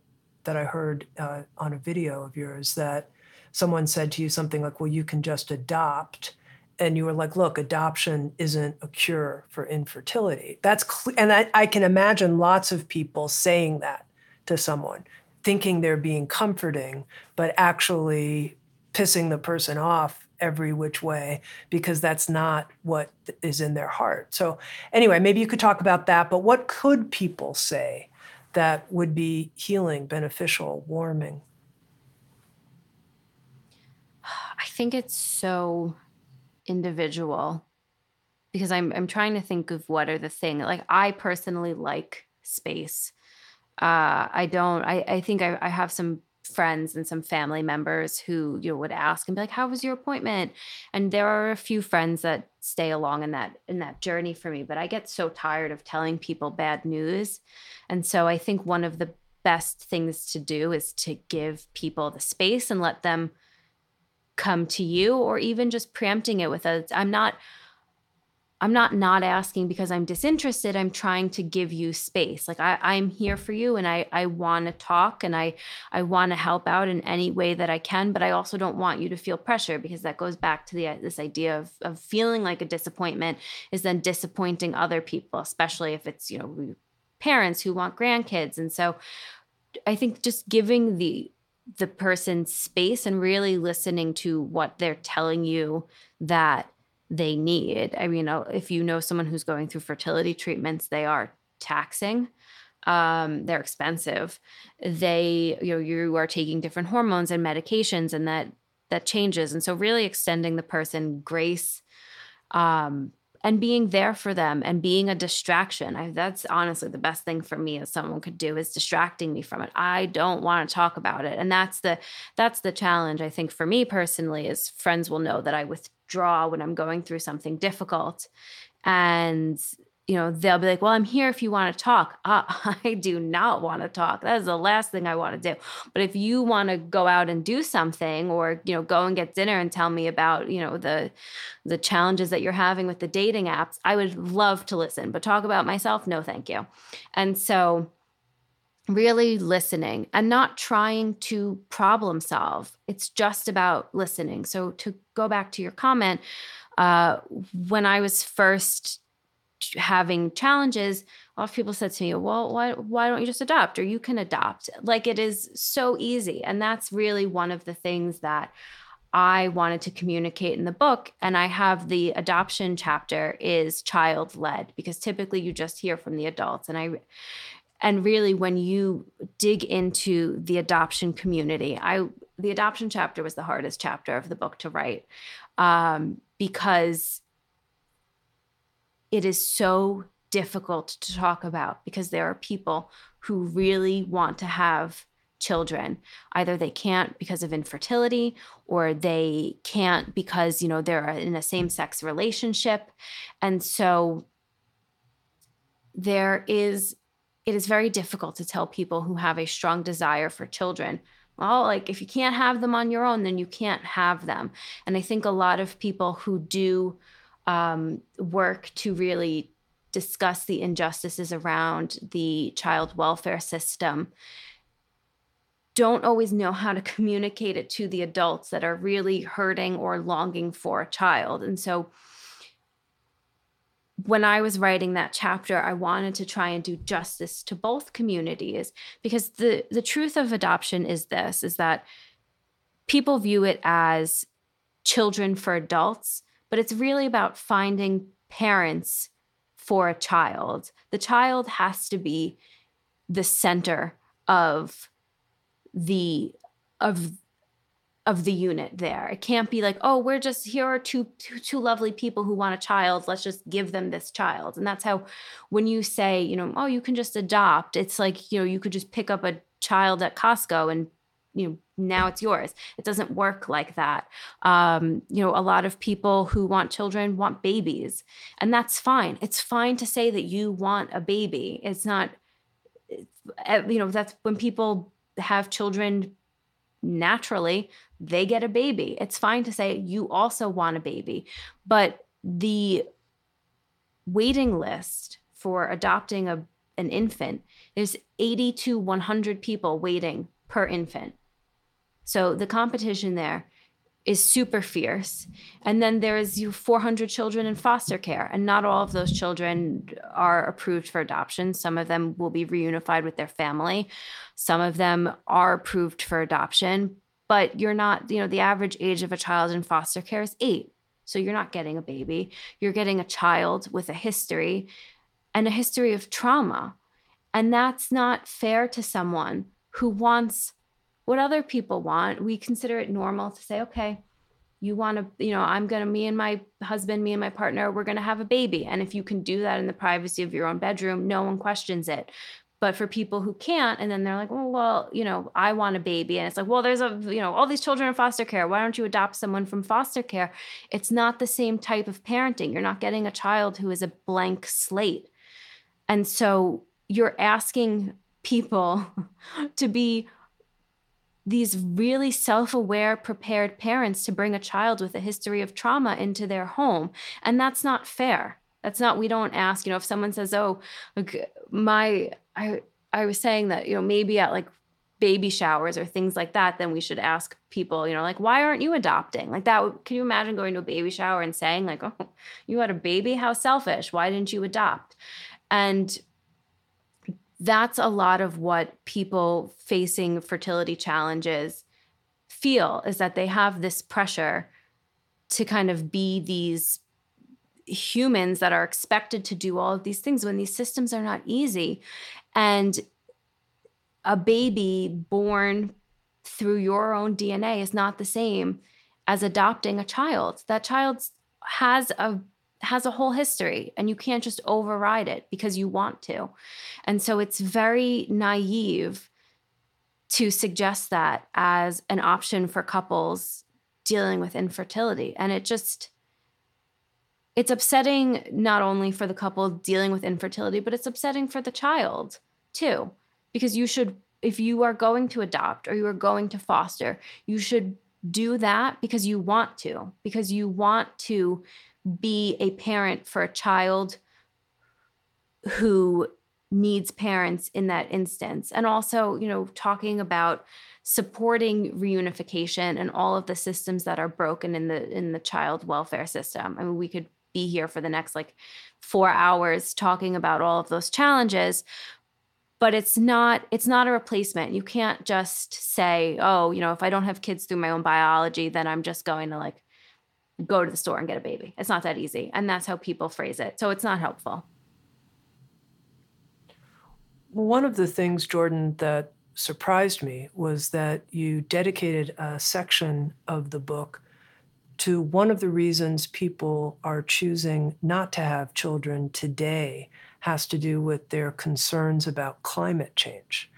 that I heard uh, on a video of yours that someone said to you something like, "Well, you can just adopt." And you were like, look, adoption isn't a cure for infertility. That's clear. And I, I, can imagine lots of people saying that to someone thinking they're being comforting, but actually pissing the person off every which way because that's not what is in their heart. So, anyway, maybe you could talk about that, but what could people say that would be healing, beneficial, warming? I think it's so individual because I'm I'm trying to think of what are the thing like I personally like space uh, I don't. I, I think I, I have some friends and some family members who you know would ask and be like, "How was your appointment?" And there are a few friends that stay along in that in that journey for me. But I get so tired of telling people bad news, and so I think one of the best things to do is to give people the space and let them come to you, or even just preempting it with a, "I'm not." I'm not not asking because I'm disinterested. I'm trying to give you space. Like I, I'm here for you and I, I want to talk and I, I want to help out in any way that I can, but I also don't want you to feel pressure because that goes back to the, this idea of, of feeling like a disappointment is then disappointing other people, especially if it's, you know, parents who want grandkids. And so I think just giving the, the person's space and really listening to what they're telling you that they need. I mean, uh, if you know someone who's going through fertility treatments, they are taxing. Um, they're expensive. They, you know, you are taking different hormones and medications, and that that changes. And so, really extending the person grace, um, and being there for them, and being a distraction. I, that's honestly the best thing for me as someone could do is distracting me from it. I don't want to talk about it, and that's the that's the challenge. I think for me personally, is friends will know that I withdraw when I'm going through something difficult. And, you know, they'll be like, well, I'm here if you want to talk. [laughs] Uh, I do not want to talk. That is the last thing I want to do. But if you want to go out and do something or, you know, go and get dinner and tell me about, you know, the the challenges that you're having with the dating apps, I would love to listen. But talk about myself, no, thank you. And so really listening and not trying to problem solve. It's just about listening. So, to go back to your comment, uh, when I was first having challenges, a lot of people said to me, Well, why, why don't you just adopt or you can adopt? Like it is so easy. And that's really one of the things that I wanted to communicate in the book. And I have the adoption chapter is child led because typically you just hear from the adults. And I, and really when you dig into the adoption community, I, the adoption chapter was the hardest chapter of the book to write um, because it is so difficult to talk about because there are people who really want to have children. Either they can't because of infertility or they can't because you know they're in a same-sex relationship. And so there is it is very difficult to tell people who have a strong desire for children well like if you can't have them on your own then you can't have them. And i think a lot of people who do um, work to really discuss the injustices around the child welfare system don't always know how to [laughs] communicate it to the adults that are really hurting or longing for a child. And so when I was writing that chapter, I wanted to try and do justice to both communities because the the truth of adoption is this is that people view it as children for adults, but it's really about finding parents for a child. The child has to be the center of the of of the unit there. It can't be like, oh, we're just here are two, two two lovely people who want a child. Let's just give them this child. And that's how when you say, you know, oh, you can just adopt, it's like, you know, you could just pick up a child at Costco and you know now it's yours it doesn't work like that um, you know a lot of people who want children want babies and that's fine it's fine to say that you want a baby it's not eh, you know that's when people have children naturally, they get a baby. It's fine to say you also want a baby, but the waiting list for adopting a an infant is 80 to 100 people waiting per infant. So the competition there is super fierce. And then there is you 400 children in foster care, and not all of those children are approved for adoption. Some of them will be reunified with their family. Some of them are approved for adoption, but you're not, you know, the average age of a child in foster care is 8. So you're not getting a baby. You're getting a child with a history and a history of trauma. And that's not fair to someone who wants what other people want, we consider it normal to say, okay, you want to, you know, I'm going to, me and my husband, me and my partner, we're going to have a baby. And if you can do that in the privacy of your own bedroom, no one questions it. But for people who can't, and then they're like, well, well, you know, I want a baby. And it's like, well, there's a, you know, all these children in foster care. Why don't you adopt someone from foster care? It's not the same type of parenting. You're not getting a child who is a blank slate. And so you're asking people [laughs] to be these really self aware, prepared parents to bring a child with a history of trauma into their home. And that's not fair. That's not, we don't ask, you know, if someone says, oh, like my, I, I was saying that, you know, maybe at like baby showers or things like that, then we should ask people, you know, like, why aren't you adopting? Like that, can you imagine going to a baby shower and saying, like, oh, you had a baby? How selfish. Why didn't you adopt? And that's a lot of what people facing fertility challenges feel is that they have this pressure to kind of be these humans that are expected to do all of these things when these systems are not easy. And a baby born through your own DNA is not the same as adopting a child. That child has a has a whole history and you can't just override it because you want to. And so it's very naive to suggest that as an option for couples dealing with infertility. And it just, it's upsetting not only for the couple dealing with infertility, but it's upsetting for the child too. Because you should, if you are going to adopt or you are going to foster, you should do that because you want to, because you want to be a parent for a child who needs parents in that instance. And also you know talking about supporting reunification and all of the systems that are broken in the in the child welfare system. I mean we could be here for the next like 4 hours talking about all of those challenges but it's not it's not a replacement. You can't just say oh you know if i don't have kids through my own biology then i'm just going to like go to the store and get a baby it's not that easy and that's how people phrase it so it's not helpful one of the things jordan that surprised me was that you dedicated a section of the book to one of the reasons people are choosing not to have children today has to do with their concerns about climate change.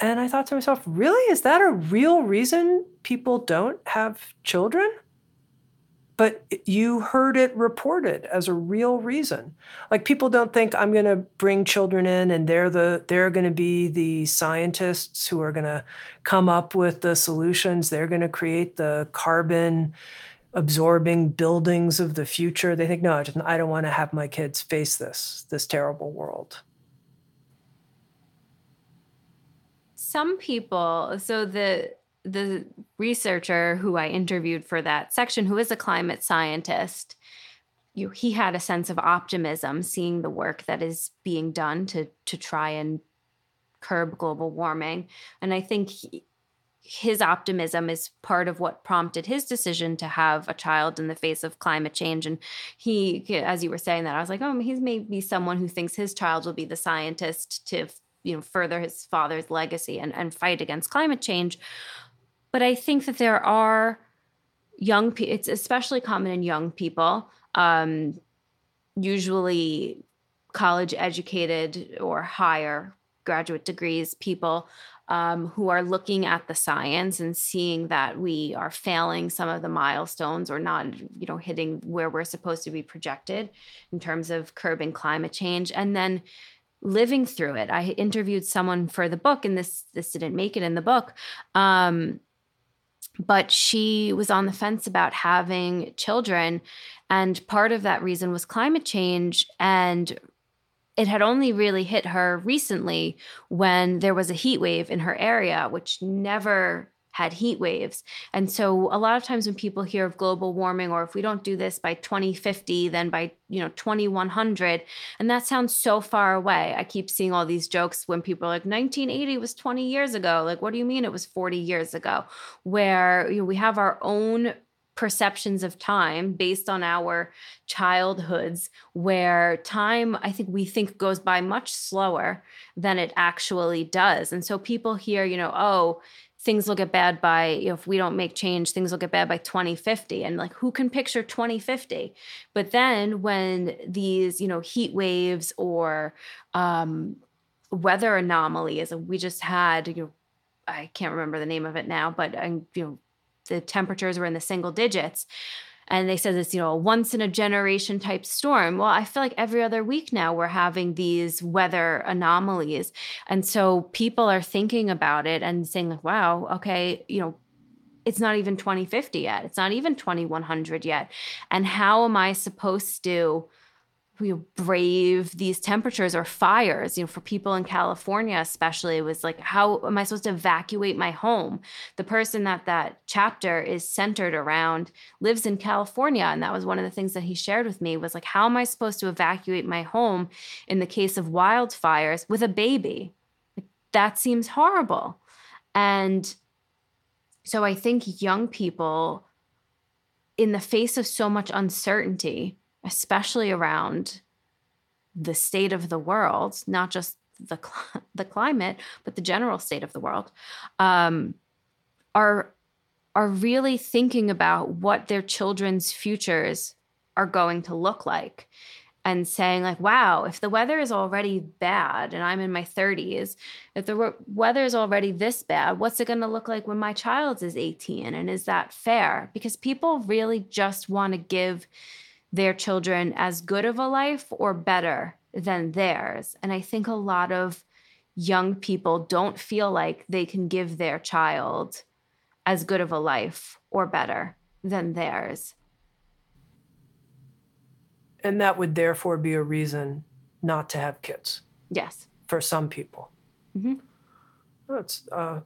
And I thought to myself, really? Is that a real reason people don't have children? But you heard it reported as a real reason. Like people don't think I'm going to bring children in and they're the they're going to be the scientists who are going to come up with the solutions. They're going to create the carbon absorbing buildings of the future. They think, no, I, just, I don't want to have my kids face this, this terrible world. Some people, so the the researcher who I interviewed for that section, who is a climate scientist, you, he had a sense of optimism seeing the work that is being done to to try and curb global warming. And I think he, his optimism is part of what prompted his decision to have a child in the face of climate change. And he, as you were saying that, I was like, oh, he's maybe someone who thinks his child will be the scientist to, you know, further his father's legacy and, and fight against climate change. But I think that there are young people, it's especially common in young people, um, usually college educated or higher graduate degrees people um, who are looking at the science and seeing that we are failing some of the milestones or not you know hitting where we're supposed to be projected in terms of curbing climate change and then living through it. I interviewed someone for the book and this this didn't make it in the book um, but she was on the fence about having children and part of that reason was climate change and it had only really hit her recently when there was a heat wave in her area, which never had heat waves. And so a lot of times when people hear of global warming or if we don't do this by 2050 then by, you know, 2100 and that sounds so far away. I keep seeing all these jokes when people are like 1980 was 20 years ago. Like what do you mean it was 40 years ago? Where you know, we have our own perceptions of time based on our childhoods where time i think we think goes by much slower than it actually does and so people hear you know oh things will get bad by you know if we don't make change things will get bad by 2050 and like who can picture 2050 but then when these you know heat waves or um weather anomalies we just had you know i can't remember the name of it now but um, you know the temperatures were in the single digits and they said it's you know a once in a generation type storm. Well i feel like every other week now we're having these weather anomalies. And so people are thinking about it and saying like wow okay you know it's not even 2050 yet. It's not even 2100 yet. And how am i supposed to you know, brave these temperatures or fires you know for people in california especially it was like how am i supposed to evacuate my home? The person that that chapter is centered around lives in california and that was one of the things that he shared with me was like how am i supposed to evacuate my home in the case of wildfires with a baby? That seems horrible. And so i think young people in the face of so much uncertainty especially around the state of the world, not just the cl- [laughs] the climate, but the general state of the world, um, are are really thinking about what their children's futures are going to look like and saying like wow if the weather is already bad and i'm in my 30s if the weather is already this bad what's it going to look like when my child is 18 and is that fair? Because people really just want to give their children as good of a life or better than theirs. And I think a lot of young people don't feel like they can give their child as good of a life or better than theirs. And that would therefore be a reason not to have kids. Yes. For some people. Mm-hmm. That's, uh,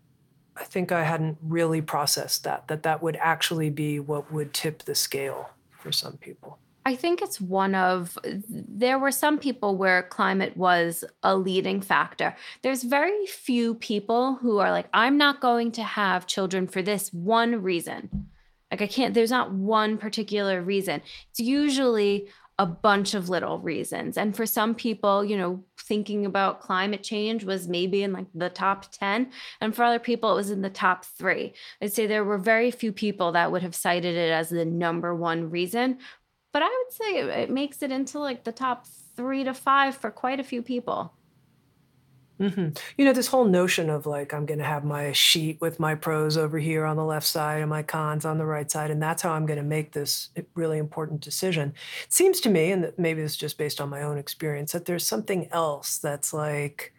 I think I hadn't really processed that, that that would actually be what would tip the scale for some people. I think it's one of there were some people where climate was a leading factor. There's very few people who are like, I'm not going to have children for this one reason. Like, I can't, there's not one particular reason. It's usually a bunch of little reasons. And for some people, you know, thinking about climate change was maybe in like the top 10. And for other people, it was in the top three. I'd say there were very few people that would have cited it as the number one reason. But I would say it, it makes it into like the top three to five for quite a few people. hmm You know, this whole notion of like, I'm going to have my sheet with my pros over here on the left side and my cons on the right side, and that's how I'm going to make this really important decision. It seems to me, and maybe it's just based on my own experience, that there's something else that's like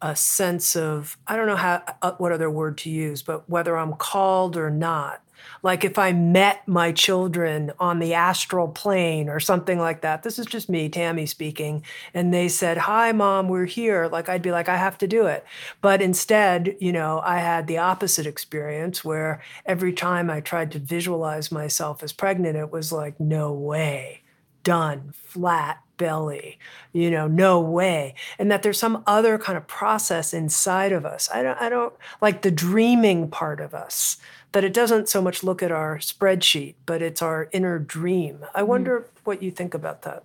a sense of, I don't know how, uh, what other word to use, but whether I'm called or not like if I met my children on the astral plane or something like that. This is just me, Tami speaking. And they said, Hi, mom, we're here. Like I'd be like, I have to do it. But instead, you know, I had the opposite experience where every time I tried to visualize myself as pregnant, it was like, no way, done, flat, belly you know no way and that there's some other kind of process inside of us i don't i don't like the dreaming part of us that it doesn't so much look at our spreadsheet, but it's our inner dream. I mm-hmm. wonder mm-hmm. what you think about that.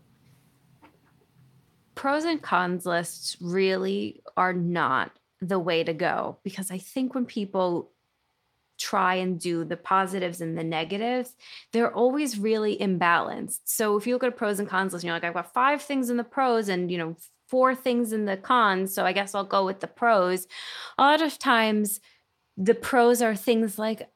Pros and cons lists really are not the way to go because I think when people try and do the positives and the negatives, they're always really imbalanced. So if you look at a pros and cons list, and you're like, I've got five things in the pros and you know four things in the cons, so I guess I'll go with the pros. A lot of times the pros are things like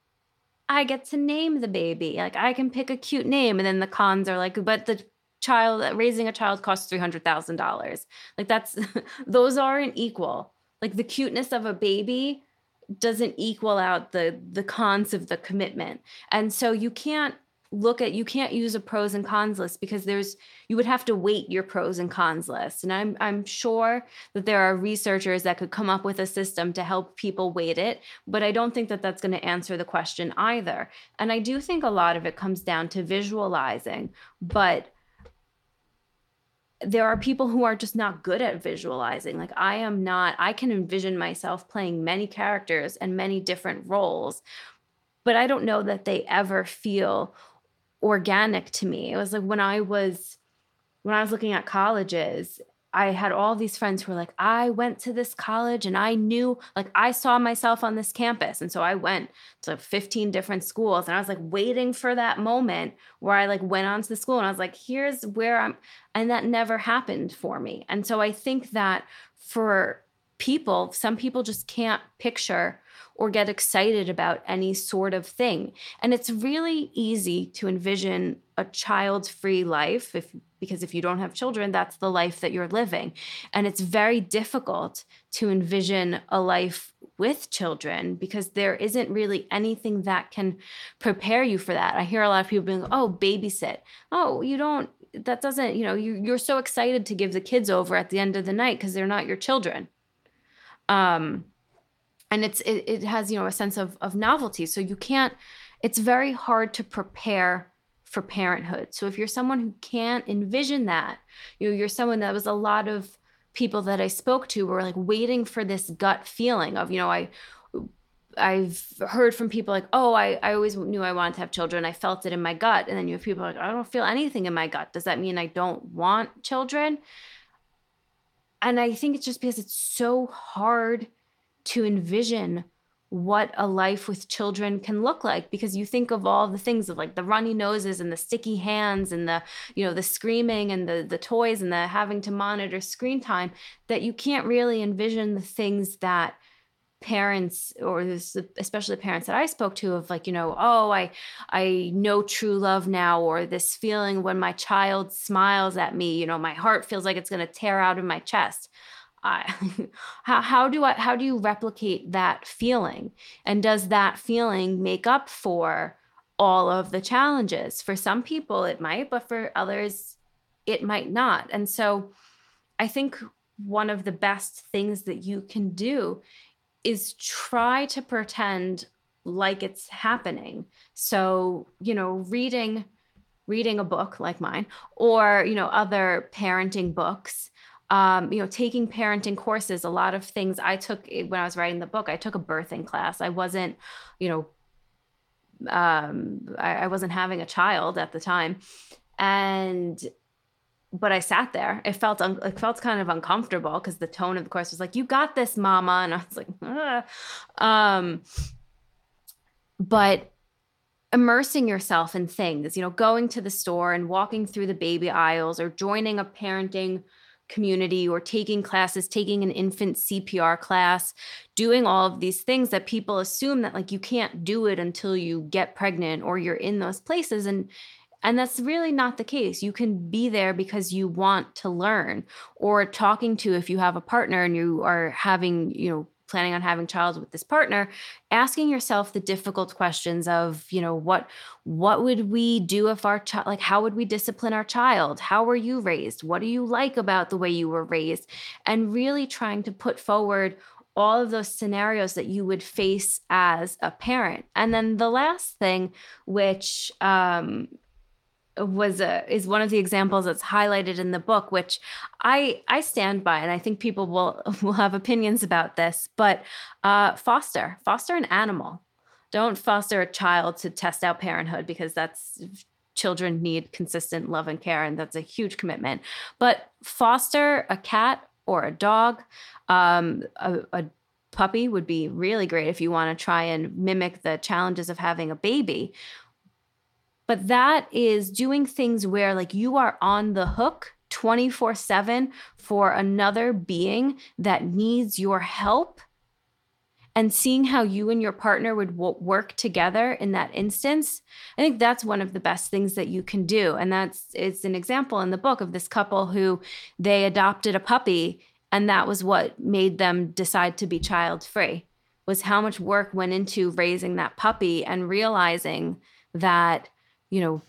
I get to name the baby. Like I can pick a cute name. And then the cons are like, but the child raising a child costs $300,000. Like that's, [laughs] those aren't equal. Like the cuteness of a baby doesn't equal out the the cons of the commitment. And so you can't look at you can't use a pros and cons list because there's you would have to weight your pros and cons list and i'm i'm sure that there are researchers that could come up with a system to help people weight it but i don't think that that's going to answer the question either and i do think a lot of it comes down to visualizing but there are people who are just not good at visualizing. Like I am not, I can envision myself playing many characters and many different roles, but I don't know that they ever feel organic to me. It was like when I was when I was looking at colleges, I had all these friends who were like, I went to this college and I knew, like, I saw myself on this campus. And so I went to 15 different schools and I was like waiting for that moment where I like went onto the school and I was like, here's where I'm. And that never happened for me. And so I think that for people, some people just can't picture or get excited about any sort of thing. And it's really easy to envision a child-free life if because if you don't have children, that's the life that you're living. And it's very difficult to envision a life with children because there isn't really anything that can prepare you for that. I hear a lot of people being, "Oh, babysit." Oh, you don't that doesn't, you know, you, you're so excited to give the kids over at the end of the night because they're not your children. Um, and it's it, it has you know a sense of of novelty so you can't it's very hard to prepare for parenthood so if you're someone who can't envision that you know you're someone that was a lot of people that i spoke to were like waiting for this gut feeling of you know i I've heard from people like, oh, I, I always knew I wanted to have children. I felt it in my gut. And then you have people like, I don't feel anything in my gut. Does that mean I don't want children? And I think it's just because it's so hard to envision what a life with children can look like because you think of all the things of like the runny noses and the sticky hands and the you know the screaming and the the toys and the having to monitor screen time that you can't really envision the things that parents or this, especially the parents that I spoke to of like you know oh I I know true love now or this feeling when my child smiles at me you know my heart feels like it's going to tear out of my chest I, [laughs] how, how do I how do you replicate that feeling? And does that feeling make up for all of the challenges? For some people it might but for others it might not. And so I think one of the best things that you can do is try to pretend like it's happening. So you know reading reading a book like mine or you know other parenting books um, you know taking parenting courses a lot of things i took eh, when i was writing the book i took a birthing class i wasn't you know um, I, I wasn't having a child at the time and but I sat there. It felt un- it felt kind of uncomfortable because the tone of the course was like, "You got this, Mama," and I was like, [laughs] ah. um, but immersing yourself in things, you know, going to the store and walking through the baby aisles or joining a parenting community or taking classes, taking an infant CPR class, doing all of these things that people assume that like you can't do it until you get pregnant or you're in those places and and that's really not the case. You can be there because you want to learn or talking to if you have a partner and you are having, you know, planning on having child with this partner asking yourself the difficult questions of you know what what would we do if our child like how would we discipline our child? How were you raised? What do you like about the way you were raised? And really trying to put forward all of those scenarios that you would face as a parent. And then the last thing which um, was a is one of the examples that's highlighted in the book which i i stand by and i think people will [laughs] will have opinions about this but uh, foster foster an animal. Don't foster a child to test out parenthood because that's children need consistent love and care and that's a huge commitment. But foster a cat or a dog um, a, a puppy would be really great if you want to try and mimic the challenges of having a baby but that is doing things where like you are on the hook 24 7 for another being that needs your help and seeing how you and your partner would w- work together in that instance i think that's one of the best things that you can do. And that's it's an example in the book of this couple who they adopted a puppy and that was what made them decide to be child free was how much work went into raising that puppy and realizing that you know,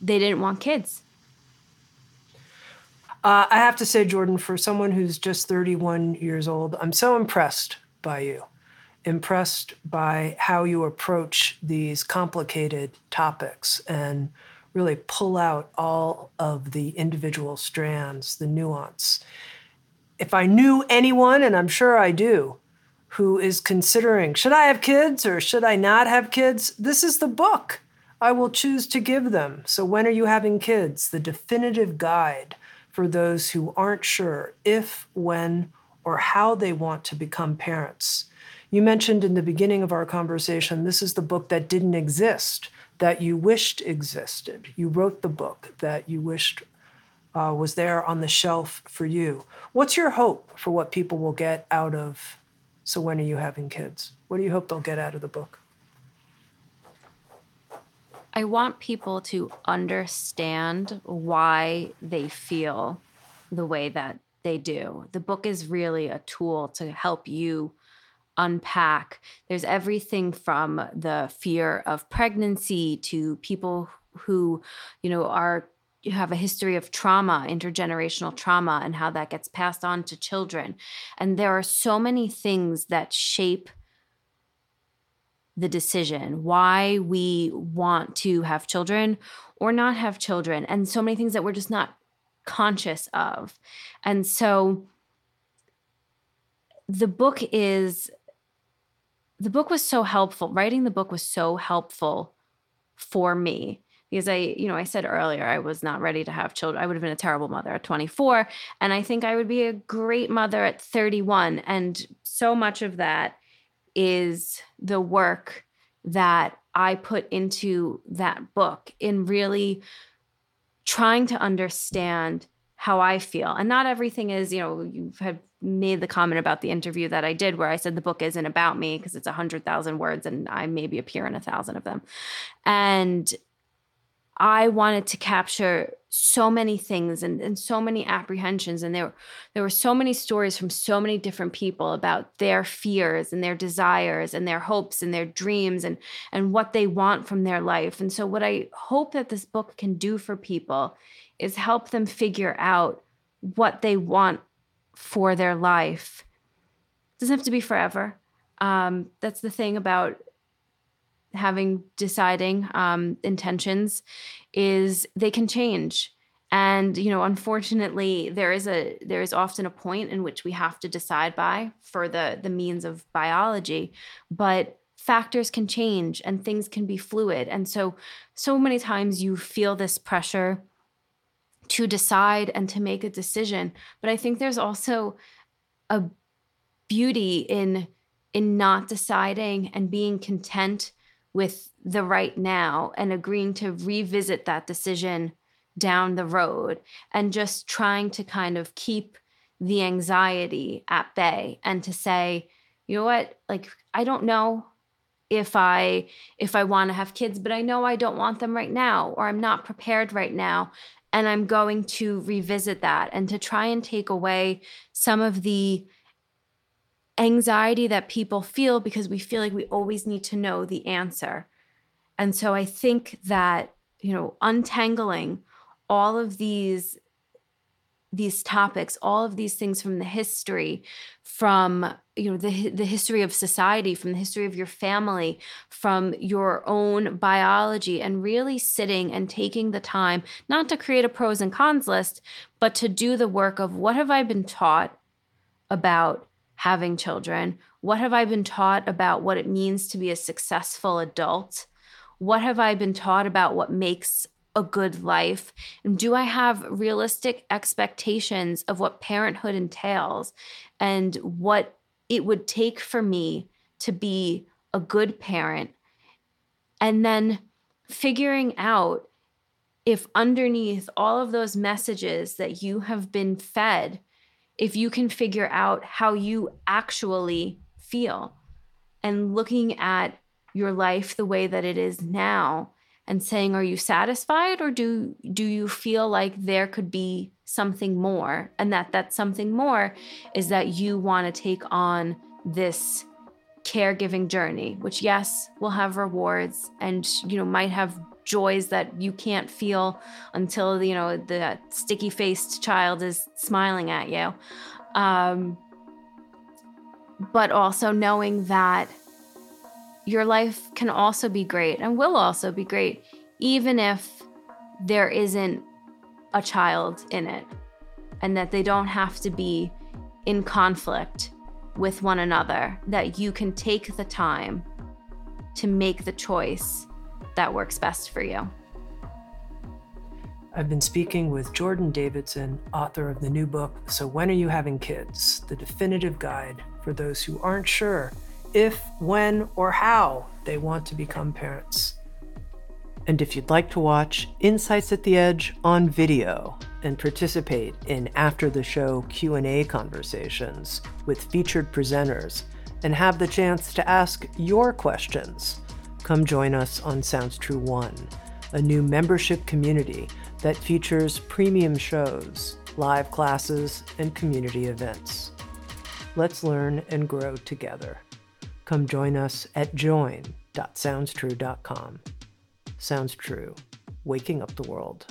they didn't want kids. Uh, I have to say, Jordan, for someone who's just 31 years old, I'm so impressed by you. Impressed by how you approach these complicated topics and really pull out all of the individual strands, the nuance. If I knew anyone, and I'm sure I do, who is considering should I have kids or should I not have kids, this is the book. I will choose to give them. So, when are you having kids? The definitive guide for those who aren't sure if, when, or how they want to become parents. You mentioned in the beginning of our conversation, this is the book that didn't exist, that you wished existed. You wrote the book that you wished uh, was there on the shelf for you. What's your hope for what people will get out of So When Are You Having Kids? What do you hope they'll get out of the book? I want people to understand why they feel the way that they do. The book is really a tool to help you unpack. There's everything from the fear of pregnancy to people who, you know, are you have a history of trauma, intergenerational trauma, and how that gets passed on to children. And there are so many things that shape the decision, why we want to have children or not have children, and so many things that we're just not conscious of. And so the book is the book was so helpful. Writing the book was so helpful for me because I, you know, I said earlier I was not ready to have children. I would have been a terrible mother at 24 and I think I would be a great mother at 31 and so much of that is the work that I put into that book in really trying to understand how I feel. And not everything is, you know, you have made the comment about the interview that I did where I said the book isn't about me because it's a hundred thousand words and I maybe appear in a thousand of them. And I wanted to capture so many things and, and so many apprehensions. And there, there were so many stories from so many different people about their fears and their desires and their hopes and their dreams and, and what they want from their life. And so, what I hope that this book can do for people is help them figure out what they want for their life. It doesn't have to be forever. Um, that's the thing about having deciding um, intentions is they can change. And you know unfortunately there is a there is often a point in which we have to decide by for the the means of biology. But factors can change and things can be fluid. And so so many times you feel this pressure to decide and to make a decision. But i think there's also a beauty in in not deciding and being content with the right now and agreeing to revisit that decision down the road and just trying to kind of keep the anxiety at bay and to say you know what? Like i don't know if i if i want to have kids but i know i don't want them right now or i'm not prepared right now and i'm going to revisit that and to try and take away some of the anxiety that people feel because we feel like we always need to know the answer. And so I think that, you know, untangling all of these these topics all of these things from the history from you know the the history of society from the history of your family from your own biology and really sitting and taking the time not to create a pros and cons list but to do the work of what have i been taught about having children? What have I been taught about what it means to be a successful adult? What have I been taught about what makes a good life? And do I have realistic expectations of what parenthood entails and what it would take for me to be a good parent? And then figuring out if underneath all of those messages that you have been fed if you can figure out how you actually feel and looking at your life the way that it is now and saying are you satisfied or do do you feel like there could be something more? And that that something more is that you want to take on this caregiving journey which yes will have rewards and you know might have joys that you can't feel until you know the sticky faced child is smiling at you. Um, but also knowing that your life can also be great and will also be great even if there isn't a child in it and that they don't have to be in conflict with one another that you can take the time to make the choice that works best for you. I've been speaking with Jordan Davidson, author of the new book, So When Are You Having Kids? The definitive guide for those who aren't sure if, when, or how they want to become parents. And if you'd like to watch Insights at the Edge on video and participate in after the show Q&A conversations with featured presenters and have the chance to ask your questions, come join us on Sounds True 1, a new membership community that features premium shows, live classes, and community events. Let's learn and grow together. Come join us at join.soundstrue.com. Sounds True, waking up the world.